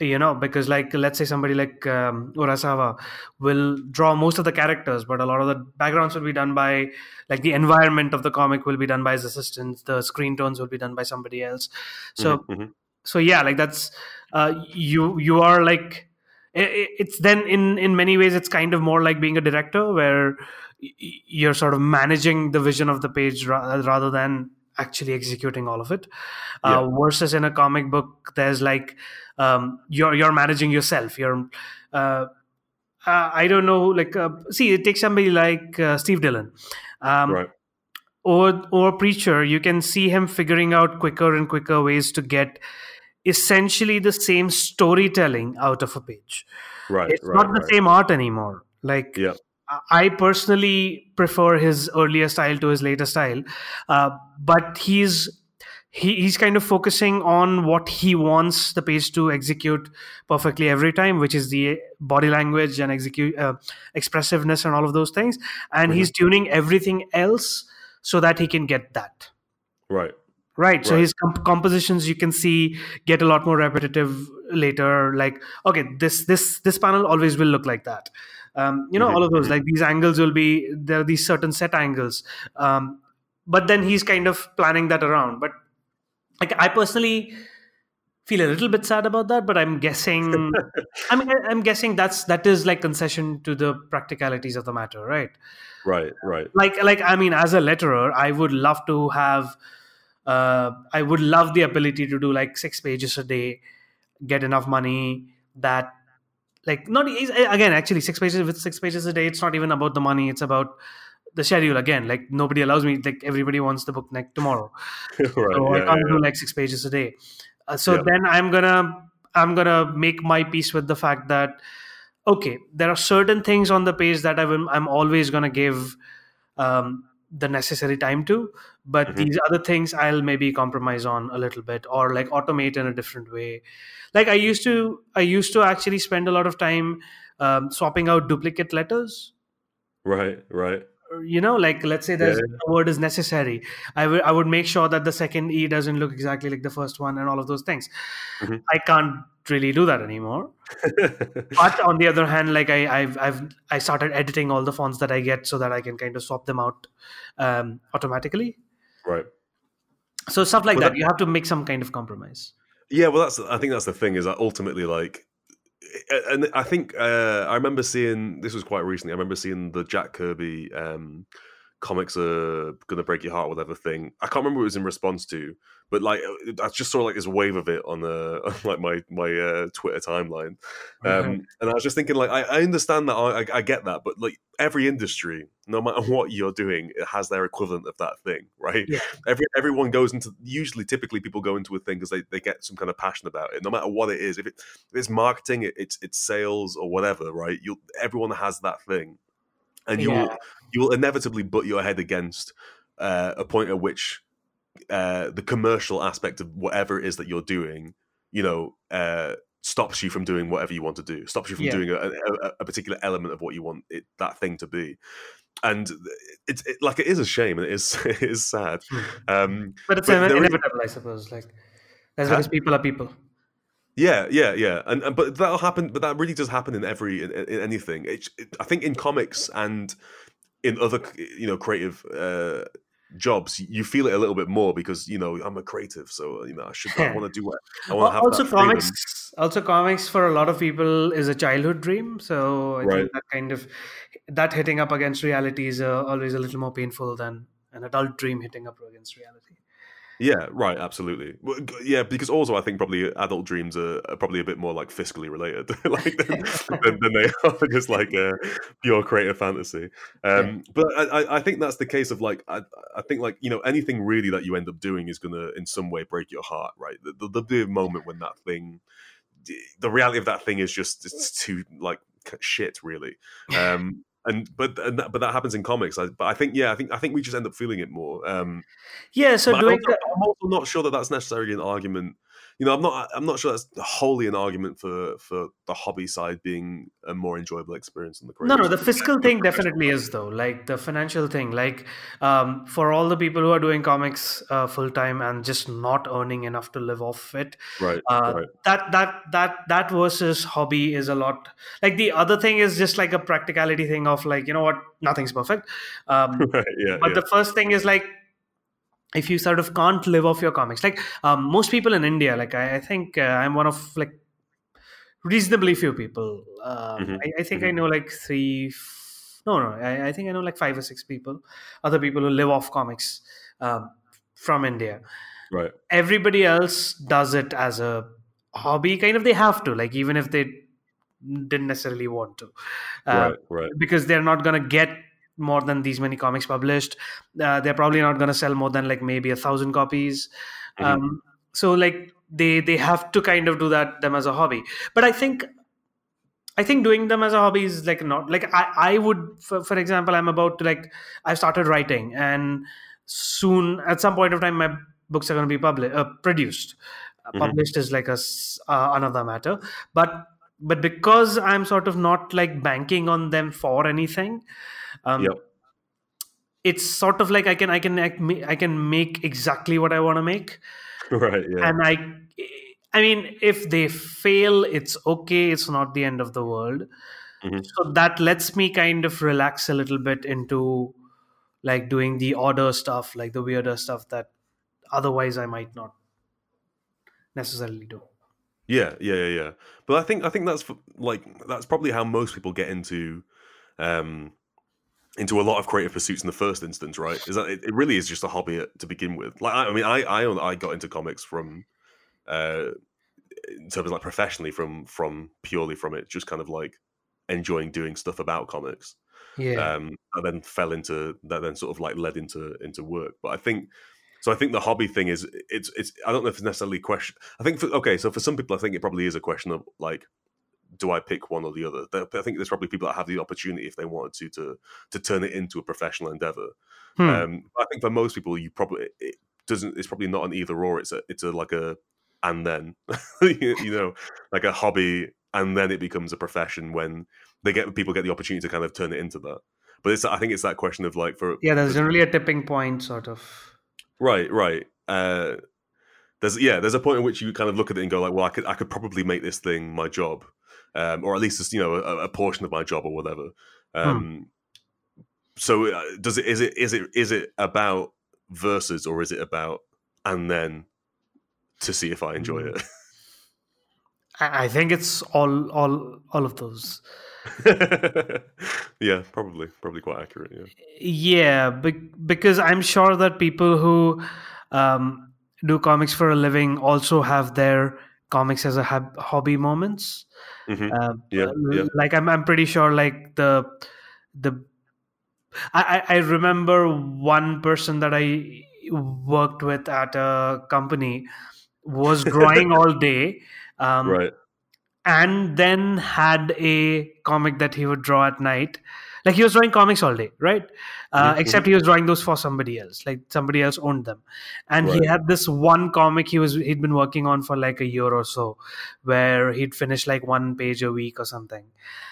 you know because like let's say somebody like um, urasawa will draw most of the characters but a lot of the backgrounds will be done by like the environment of the comic will be done by his assistants the screen tones will be done by somebody else so Mhm, mhm. so yeah like that's uh, you you are like it's then in in many ways it's kind of more like being a director where you're sort of managing the vision of the page rather than actually executing all of it. Uh, versus in a comic book there's like um, you're you're managing yourself. You're uh, I don't know like uh, see it takes somebody like uh, Steve Dillon. Um, right. or or preacher you can see him figuring out quicker and quicker ways to get essentially the same storytelling out of a page. Right it's right, not the right. same art anymore. Like yeah I personally prefer his earlier style to his later style, uh, but he's he, he's kind of focusing on what he wants the page to execute perfectly every time, which is the body language and execute uh, expressiveness and all of those things, and mm-hmm. he's tuning everything else so that he can get that right. Right. So right. his comp- compositions you can see get a lot more repetitive later. Like, okay, this this this panel always will look like that um, you know mm-hmm. all of those like these angles will be there are these certain set angles. Um, but then he's kind of planning that around. But like i personally feel a little bit sad about that but i'm guessing <laughs> i mean i'm guessing that's that is like concession to the practicalities of the matter right? Right right. Like like i mean as a letterer i would love to have uh, i would love the ability to do like six pages a day get enough money that like not again actually six pages with six pages a day it's not even about the money it's about the schedule again like nobody allows me like everybody wants the book next tomorrow <laughs> right, so yeah, i can't yeah. do like six pages a day uh, so yeah. then i'm gonna i'm gonna make my peace with the fact that okay there are certain things on the page that I will, i'm always gonna give um, the necessary time to but mm-hmm. these other things i'll maybe compromise on a little bit or like automate in a different way. Like i used to i used to actually spend a lot of time um, swapping out duplicate letters. Right right you know like let's say there's yeah. a word is necessary I would I would make sure that the second e doesn't look exactly like the first one and all of those things mm-hmm. i can't really do that anymore but on the other hand like I, I've I've I started editing all the fonts that I get so that I can kind of swap them out um, automatically. Right. So stuff like well, that, that, you have to make some kind of compromise. Yeah, well, that's I think that's the thing is that ultimately like, and I think uh, I remember seeing this was quite recently. I remember seeing the Jack Kirby um, comics are gonna break your heart, whatever thing. I can't remember what it was in response to, but like I just saw like this wave of it on the on, <laughs> like my my uh, Twitter timeline, um, and I was just thinking like I, I understand that I, I, get that, but like every industry, no matter what you're doing, it has their equivalent of that thing, right? Yeah. Every everyone goes into usually typically people go into a thing because they, they get some kind of passion about it, no matter what it is. If, it, if it's marketing, it, it's it's sales or whatever, right? You everyone has that thing, and you yeah. will you will inevitably butt your head against uh, a point at which uh, the commercial aspect of whatever it is that you're doing, you know, uh, stops you from doing whatever you want to do, stops you from yeah. doing a, a, a, particular element of what you want it, that thing to be. And it's it, like it is a shame and it is <laughs> it is sad, hmm. um, but it's but inevitable, is, I suppose. Like that's because people are people. Yeah, yeah, yeah, and, and, but that'll happen. But that really does happen in every in, in anything. It, I think in comics and in other you know creative uh, jobs you feel it a little bit more because you know i'm a creative so you know i should I want to <laughs> do what i want to have also comics also comics for a lot of people is a childhood dream so i right. think that kind of that hitting up against reality is uh, always a little more painful than an adult dream hitting up against reality yeah, right, absolutely. Yeah, because also I think probably adult dreams are, are probably a bit more like fiscally related, <laughs> like than, <laughs> than, than, they are <laughs> just like a pure creative fantasy. Um, but I, I think that's the case of like I, I think like you know anything really that you end up doing is gonna in some way break your heart, right? The, the, the moment when that thing, the reality of that thing is just it's too like shit, really. Um, and but and that, but that happens in comics. I, but I think yeah, I think I think we just end up feeling it more. Um, yeah. So doing I'm also, I'm also not sure that that's necessarily an argument you know, I'm not I'm not sure that's wholly an argument for for the hobby side being a more enjoyable experience than the creative. No, no, the fiscal thing definitely is though. Like the financial thing, like um, for all the people who are doing comics uh, full time and just not earning enough to live off it, right, uh, right? That that that that versus hobby is a lot. Like the other thing is just like a practicality thing of like you know what, nothing's perfect. Um, <laughs> right, yeah, but yeah. the first thing is like if you sort of can't live off your comics like um, most people in india like i, I think uh, i'm one of like reasonably few people um, Mhm, I, I think i mhm. know like three f- no no I, I think i know like five or six people other people who live off comics um, from india Right. everybody else does it as a hobby kind of they have to like even if they didn't necessarily want to uh, right. Right. because they're not going to get more than these many comics published uh, they're probably not going to sell more than like maybe a thousand copies Mhm. um, so like they they have to kind of do that them as a hobby but i think i think doing them as a hobby is like not like i i would for, for example i'm about to like i've started writing and soon at some point of time my books are going to be published uh, produced Uh, Mhm. published is like a uh, another matter but but because i'm sort of not like banking on them for anything um Yep. it's sort of like i can i can i can make exactly what i want to make <laughs> Right. Yeah. and i i mean if they fail it's okay it's not the end of the world Mhm. so that lets me kind of relax a little bit into like doing the odder stuff like the weirder stuff that otherwise i might not necessarily do Yeah, yeah, yeah, yeah. But I think I think that's like that's probably how most people get into um into a lot of creative pursuits in the first instance, right? Is that it, really is just a hobby to begin with. Like I, I mean, I I I got into comics from uh in terms of like professionally from from purely from it, just kind of like enjoying doing stuff about comics. yeah um, and then fell into that. Then sort of like led into into work. But I think so. I think the hobby thing is it's it's. I don't know if it's necessarily a question. I think for, okay. So for some people, I think it probably is a question of like, do I pick one or the other? I think there's probably people that have the opportunity if they wanted to to to turn it into a professional endeavor. Hmm. Um, I think for most people, you probably it doesn't. It's probably not an either or. It's a it's a like a and then <laughs> you you know like a hobby and then it becomes a profession when they get people get the opportunity to kind of turn it into that. But it's I think it's that question of like for yeah there's generally a tipping point sort of right right. Uh, there's yeah there's a point at which you kind of look at it and go like well I could I could probably make this thing my job, um, or at least it's, you know a, a portion of my job or whatever. Um, So uh, does it is it is it is it about verses or is it about and then to see if I enjoy it? <laughs> I I think it's all all all of those. <laughs> yeah, probably, probably quite accurate. Yeah, Yeah, be- because I'm sure that people who um, do comics for a living also have their comics as a hab- hobby moments. Mhm. Uh, Yeah, yeah. Like I'm, I'm pretty sure. Like the the I, I I remember one person that I worked with at a company was <laughs> drawing all day. Um, right. and then had a comic that he would draw at night. Like he was drawing comics all day, right? Uh, Mhm, except he was drawing those for somebody else. Like somebody else owned them, and he had this one comic he was he'd been working on for like a year or so, where he'd finish like one page a week or something.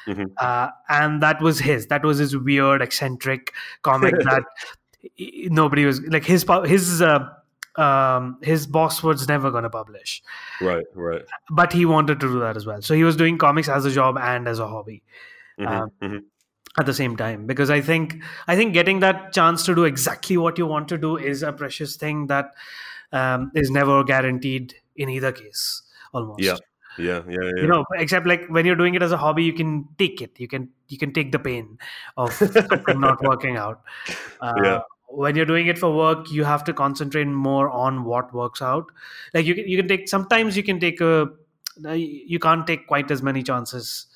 Mhm. Uh, and that was his. That was his weird, eccentric comic <laughs> that nobody was like his his. Uh, um, his boss was never going to publish Right, right. but he wanted to do that as well. So he was doing comics as a job and as a hobby Mhm, Um, mhm. At the same time. Because I think I think getting that chance to do exactly what you want to do is a precious thing that um, is never guaranteed in either case. Almost, Yeah, yeah, yeah, yeah. you know. Except like when you're doing it as a hobby, you can take it. You can you can take the pain of something <laughs> not working out. Uh, Yeah. When you're doing it for work, you have to concentrate more on what works out. Like you can you can take sometimes you can take a you can't take quite as many chances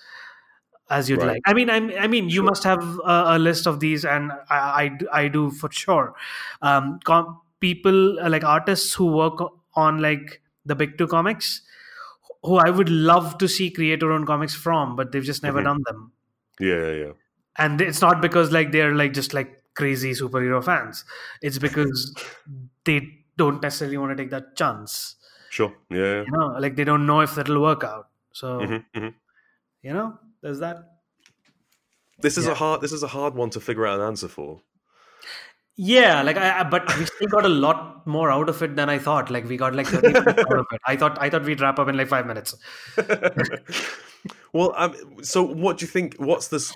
as you'd Right. like. I mean, I, I mean, you Sure. must have a, a list of these, and I, I, do- I do for sure. Um, com- people uh, like artists who work on like the big two comics, who I would love to see create their own comics from, but they've just never Mhm. done them. yeah, yeah, yeah. And it's not because like they're like just like crazy superhero fans. It's because they don't necessarily want to take that chance. Sure. Yeah. You know, like they don't know if that'll work out. So Mhm, mhm. you know, there's that. This is Yeah. a hard. This is a hard one to figure out an answer for. Yeah, like I, I but we still got a lot more out of it than I thought. Like we got like 30 minutes out of it. I thought I thought we'd wrap up in like five minutes. <laughs> well, um, so what do you think? What's this?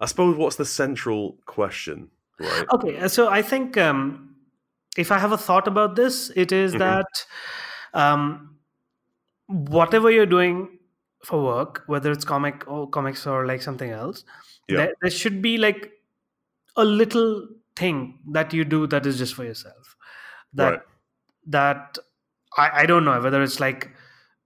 I suppose what's the central question, right? Okay, uh, so I think um if I have a thought about this, it is Mhm. that um, whatever you're doing for work, whether it's comic or comics or like something else, Yeah. there, there should be like a little thing that you do that is just for yourself. That Right. that I, I don't know whether it's like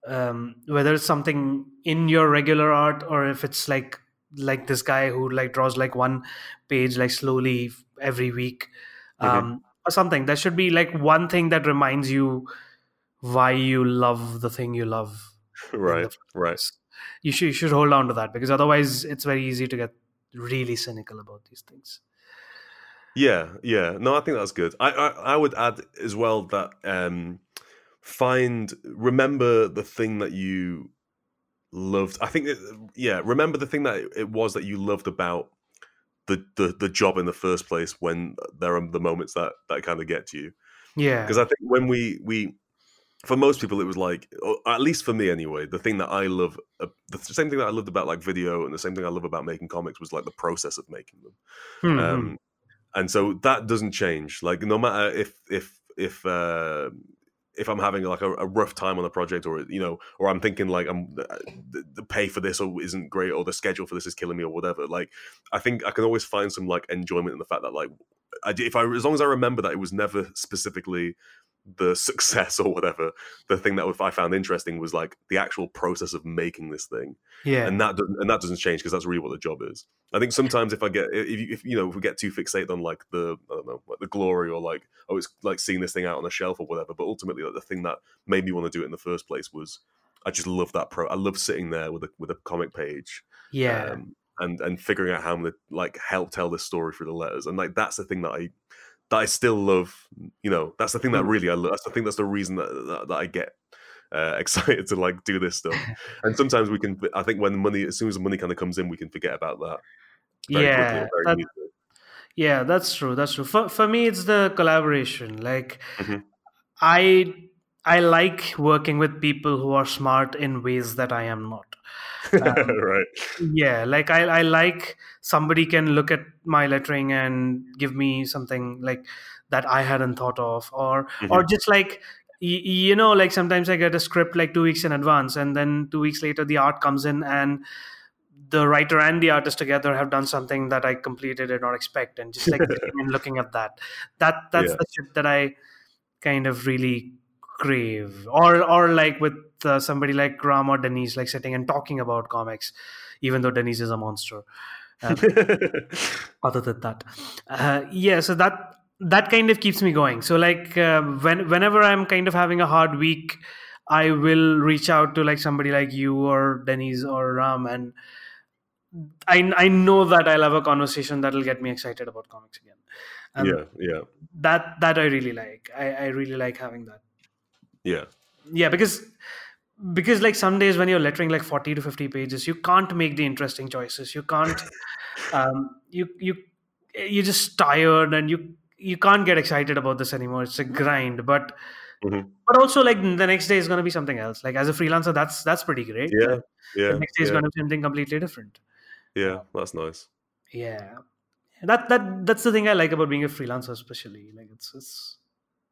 um, whether it's something in your regular art or if it's like like this guy who like draws like one page like slowly every week Mhm. um, or something there should be like one thing that reminds you why you love the thing you love right, right. you should you should hold on to that because otherwise it's very easy to get really cynical about these things Yeah, yeah. No, I think that's good. I, I I would add as well that um find remember the thing that you loved. I think it, yeah, remember the thing that it was that you loved about the the the job in the first place when there are the moments that that kind of get to you. yeah Because I think when we we for most people it was like or at least for me anyway, the thing that I love uh, the same thing that I loved about like video and the same thing I love about making comics was like the process of making them Hmm, hmm. um, and so that doesn't change. Like no matter if if if uh, if I'm having like a, a rough time on a project, or you know, or I'm thinking like I'm the, the pay for this or isn't great, or the schedule for this is killing me, or whatever. Like I think I can always find some like enjoyment in the fact that like I, if I as long as I remember that it was never specifically the <laughs> success or whatever. The thing that I found interesting was like the actual process of making this thing yeah and that doesn't and that doesn't change because that's really what the job is. I think sometimes if I get if you, if you know if we get too fixated on like the I don't know like the glory or like oh it's like seeing this thing out on a shelf or whatever, but ultimately like, the thing that made me want to do it in the first place was I just love that pro. I love sitting there with a with a comic page yeah um, and and figuring out how I'm gonna like help tell this story through the letters, and like that's the thing that I that I still love. You know, that's the thing that Mm. really I love. That's the thing that's the reason that that, that I get. Uh, <laughs> excited to like do this stuff, <laughs> and sometimes we can. I think when the money, as soon as the money kind of comes in, we can forget about that. quickly yeah that- yeah that's true that's true for, for me it's the collaboration like Mhm. i i like working with people who are smart in ways that i am not Um, <laughs> right. yeah like I, I like somebody can look at my lettering and give me something like that i hadn't thought of or or just like you know like sometimes i get a script like two weeks in advance and then two weeks later the art comes in and the writer and the artist together have done something that i completely did not expect and just like and looking at that that <laughs> that's Yeah. the shit that i kind of really crave or or like with uh, somebody like Ram or Denise like sitting and talking about comics even though Denise is a monster. Um, <laughs> other than that. Uh, yeah so that that kind of keeps me going. So like uh, when whenever i'm kind of having a hard week i will reach out to like somebody like you or denise or ram and i i know that i'll have a conversation that'll get me excited about comics again. And yeah, yeah, that that i really like. I i really like having that. Yeah, yeah because because like some days when you're lettering like 40 to 50 pages you can't make the interesting choices. You can't <laughs> um you you you're just tired and you you can't get excited about this anymore. It's a grind. But Mhm. but also like the next day is going to be something else. Like as a freelancer that's that's pretty great yeah, Like, yeah, the next day is going to be something completely different. Yeah. That's nice. yeah. That that that's the thing i like about being a freelancer especially. Like it's it's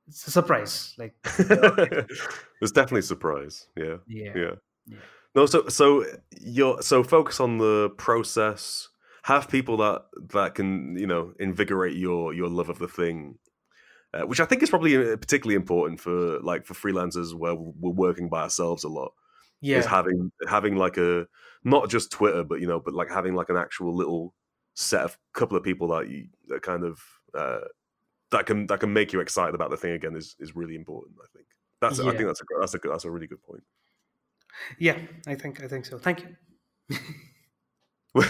it's a surprise like <laughs> There's definitely a surprise. Yeah. yeah yeah Yeah. no so so you're so focus on the process have people that that can you know invigorate your your love of the thing uh, which i think is probably uh, particularly important for like for freelancers where we're working by ourselves a lot Yeah, is having having like a not just twitter but you know but like having like an actual little set of couple of people that you that kind of uh that can that can make you excited about the thing again is is really important i think. That's i think that's a that's a good- that's a really good point. Yeah i think i think so. Thank you. <laughs>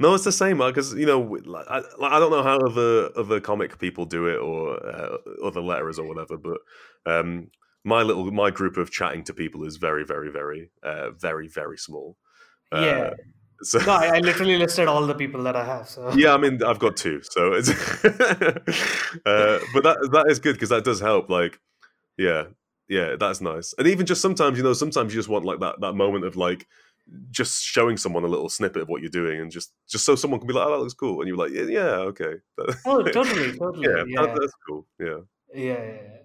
No, it's the same because you know like, I, like, I don't know how other other comic people do it or uh, other letterers or whatever, but um, my little my group of chatting to people is very very very uh, very very small. Uh, yeah So no I, I literally listed all the people that i have so <laughs> yeah, I mean I've got two, so it's <laughs> uh, but that that is good because that does help. Like yeah, yeah, that's nice. And even just sometimes you know sometimes you just want like that that moment of like just showing someone a little snippet of what you're doing, and just just so someone can be like, "Oh, that looks cool," and you're like, "Yeah, yeah okay." <laughs> Oh, totally, totally. yeah, Yeah, that- that's cool. Yeah. yeah, yeah.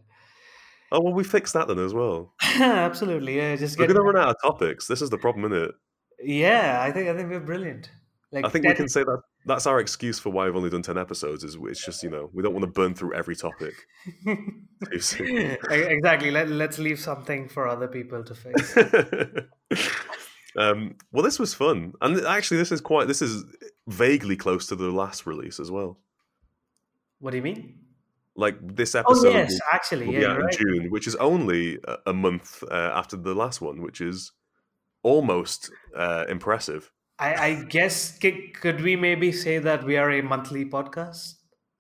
Oh well, we fixed that then as well. Absolutely. Yeah, just We're gonna run out of topics. This is the problem, isn't it? Yeah, I think I think we're brilliant. Like I think we can say that that's our excuse for why we've only done ten episodes. Is it's just you know we don't want to burn through every topic. <laughs> <laughs> exactly. Let, let's leave something for other people to fix. <laughs> um, well, this was fun, and actually, this is quite. This is vaguely close to the last release as well. What do you mean? Like this episode, Oh yes, will, actually, will yeah, be you're out in right. June, which is only a, a month uh, after the last one, which is almost uh, impressive. I, I guess could we maybe say that we are a monthly podcast?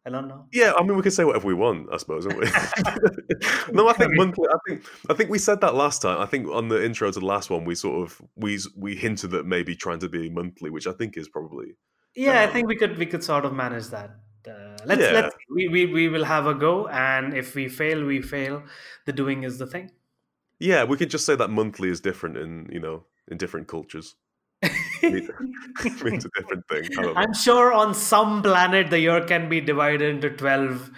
I don't know. Yeah, I mean, we can say whatever we want, I suppose, don't we? <laughs> no, I think <laughs> monthly. I think I think we said that last time. I think on the intro to the last one, we sort of we we hinted at maybe trying to be monthly, which I think is probably Yeah, I Um, think we could we could sort of manage that. Uh, let's Yeah. let's we, we we will have a go, and if we fail, we fail. The doing is the thing. yeah. We could just say that monthly is different and you know in different cultures. <laughs> <laughs> means a different thing. I don't know. I'm sure on some planet the year can be divided into twelve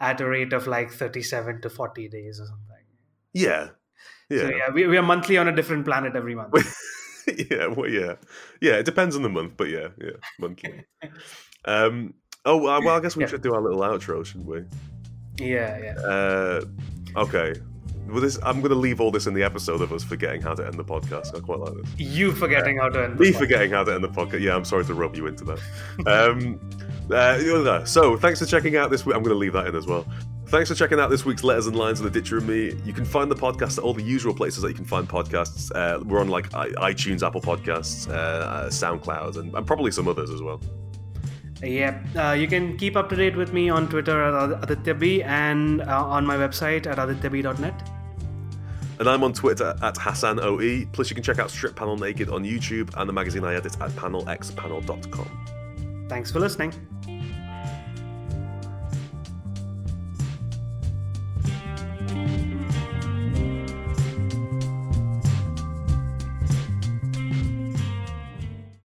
at a rate of like thirty-seven to forty days or something. Yeah, yeah, So yeah, we, we are monthly on a different planet every month. <laughs> yeah. Well, yeah, yeah. It depends on the month, but yeah, yeah, monthly. um. Oh well, well, I guess we Yeah. should do our little outro, shouldn't we? yeah, yeah. Uh, okay. Well, this I'm going to leave all this in the episode of us forgetting how to end the podcast. I quite like this. You forgetting how to end. Me the podcast. forgetting how to end the podcast. Yeah, I'm sorry to rub you into that. Um, uh, so thanks for checking out this week. I'm going to leave that in as well. Thanks for checking out this week's Letters and Lines of the Ditcher and Me. You can find the podcast at all the usual places that you can find podcasts. Uh, we're on like i- iTunes, Apple Podcasts, uh, uh, SoundCloud, and, and probably some others as well. Yeah, uh, you can keep up to date with me on Twitter at Aditya B and uh, on my website at adityaB.net. And I'm on Twitter at HassanOE. Plus, you can check out Strip Panel Naked on YouTube and the magazine I edit at panelxpanel.com. Thanks for listening.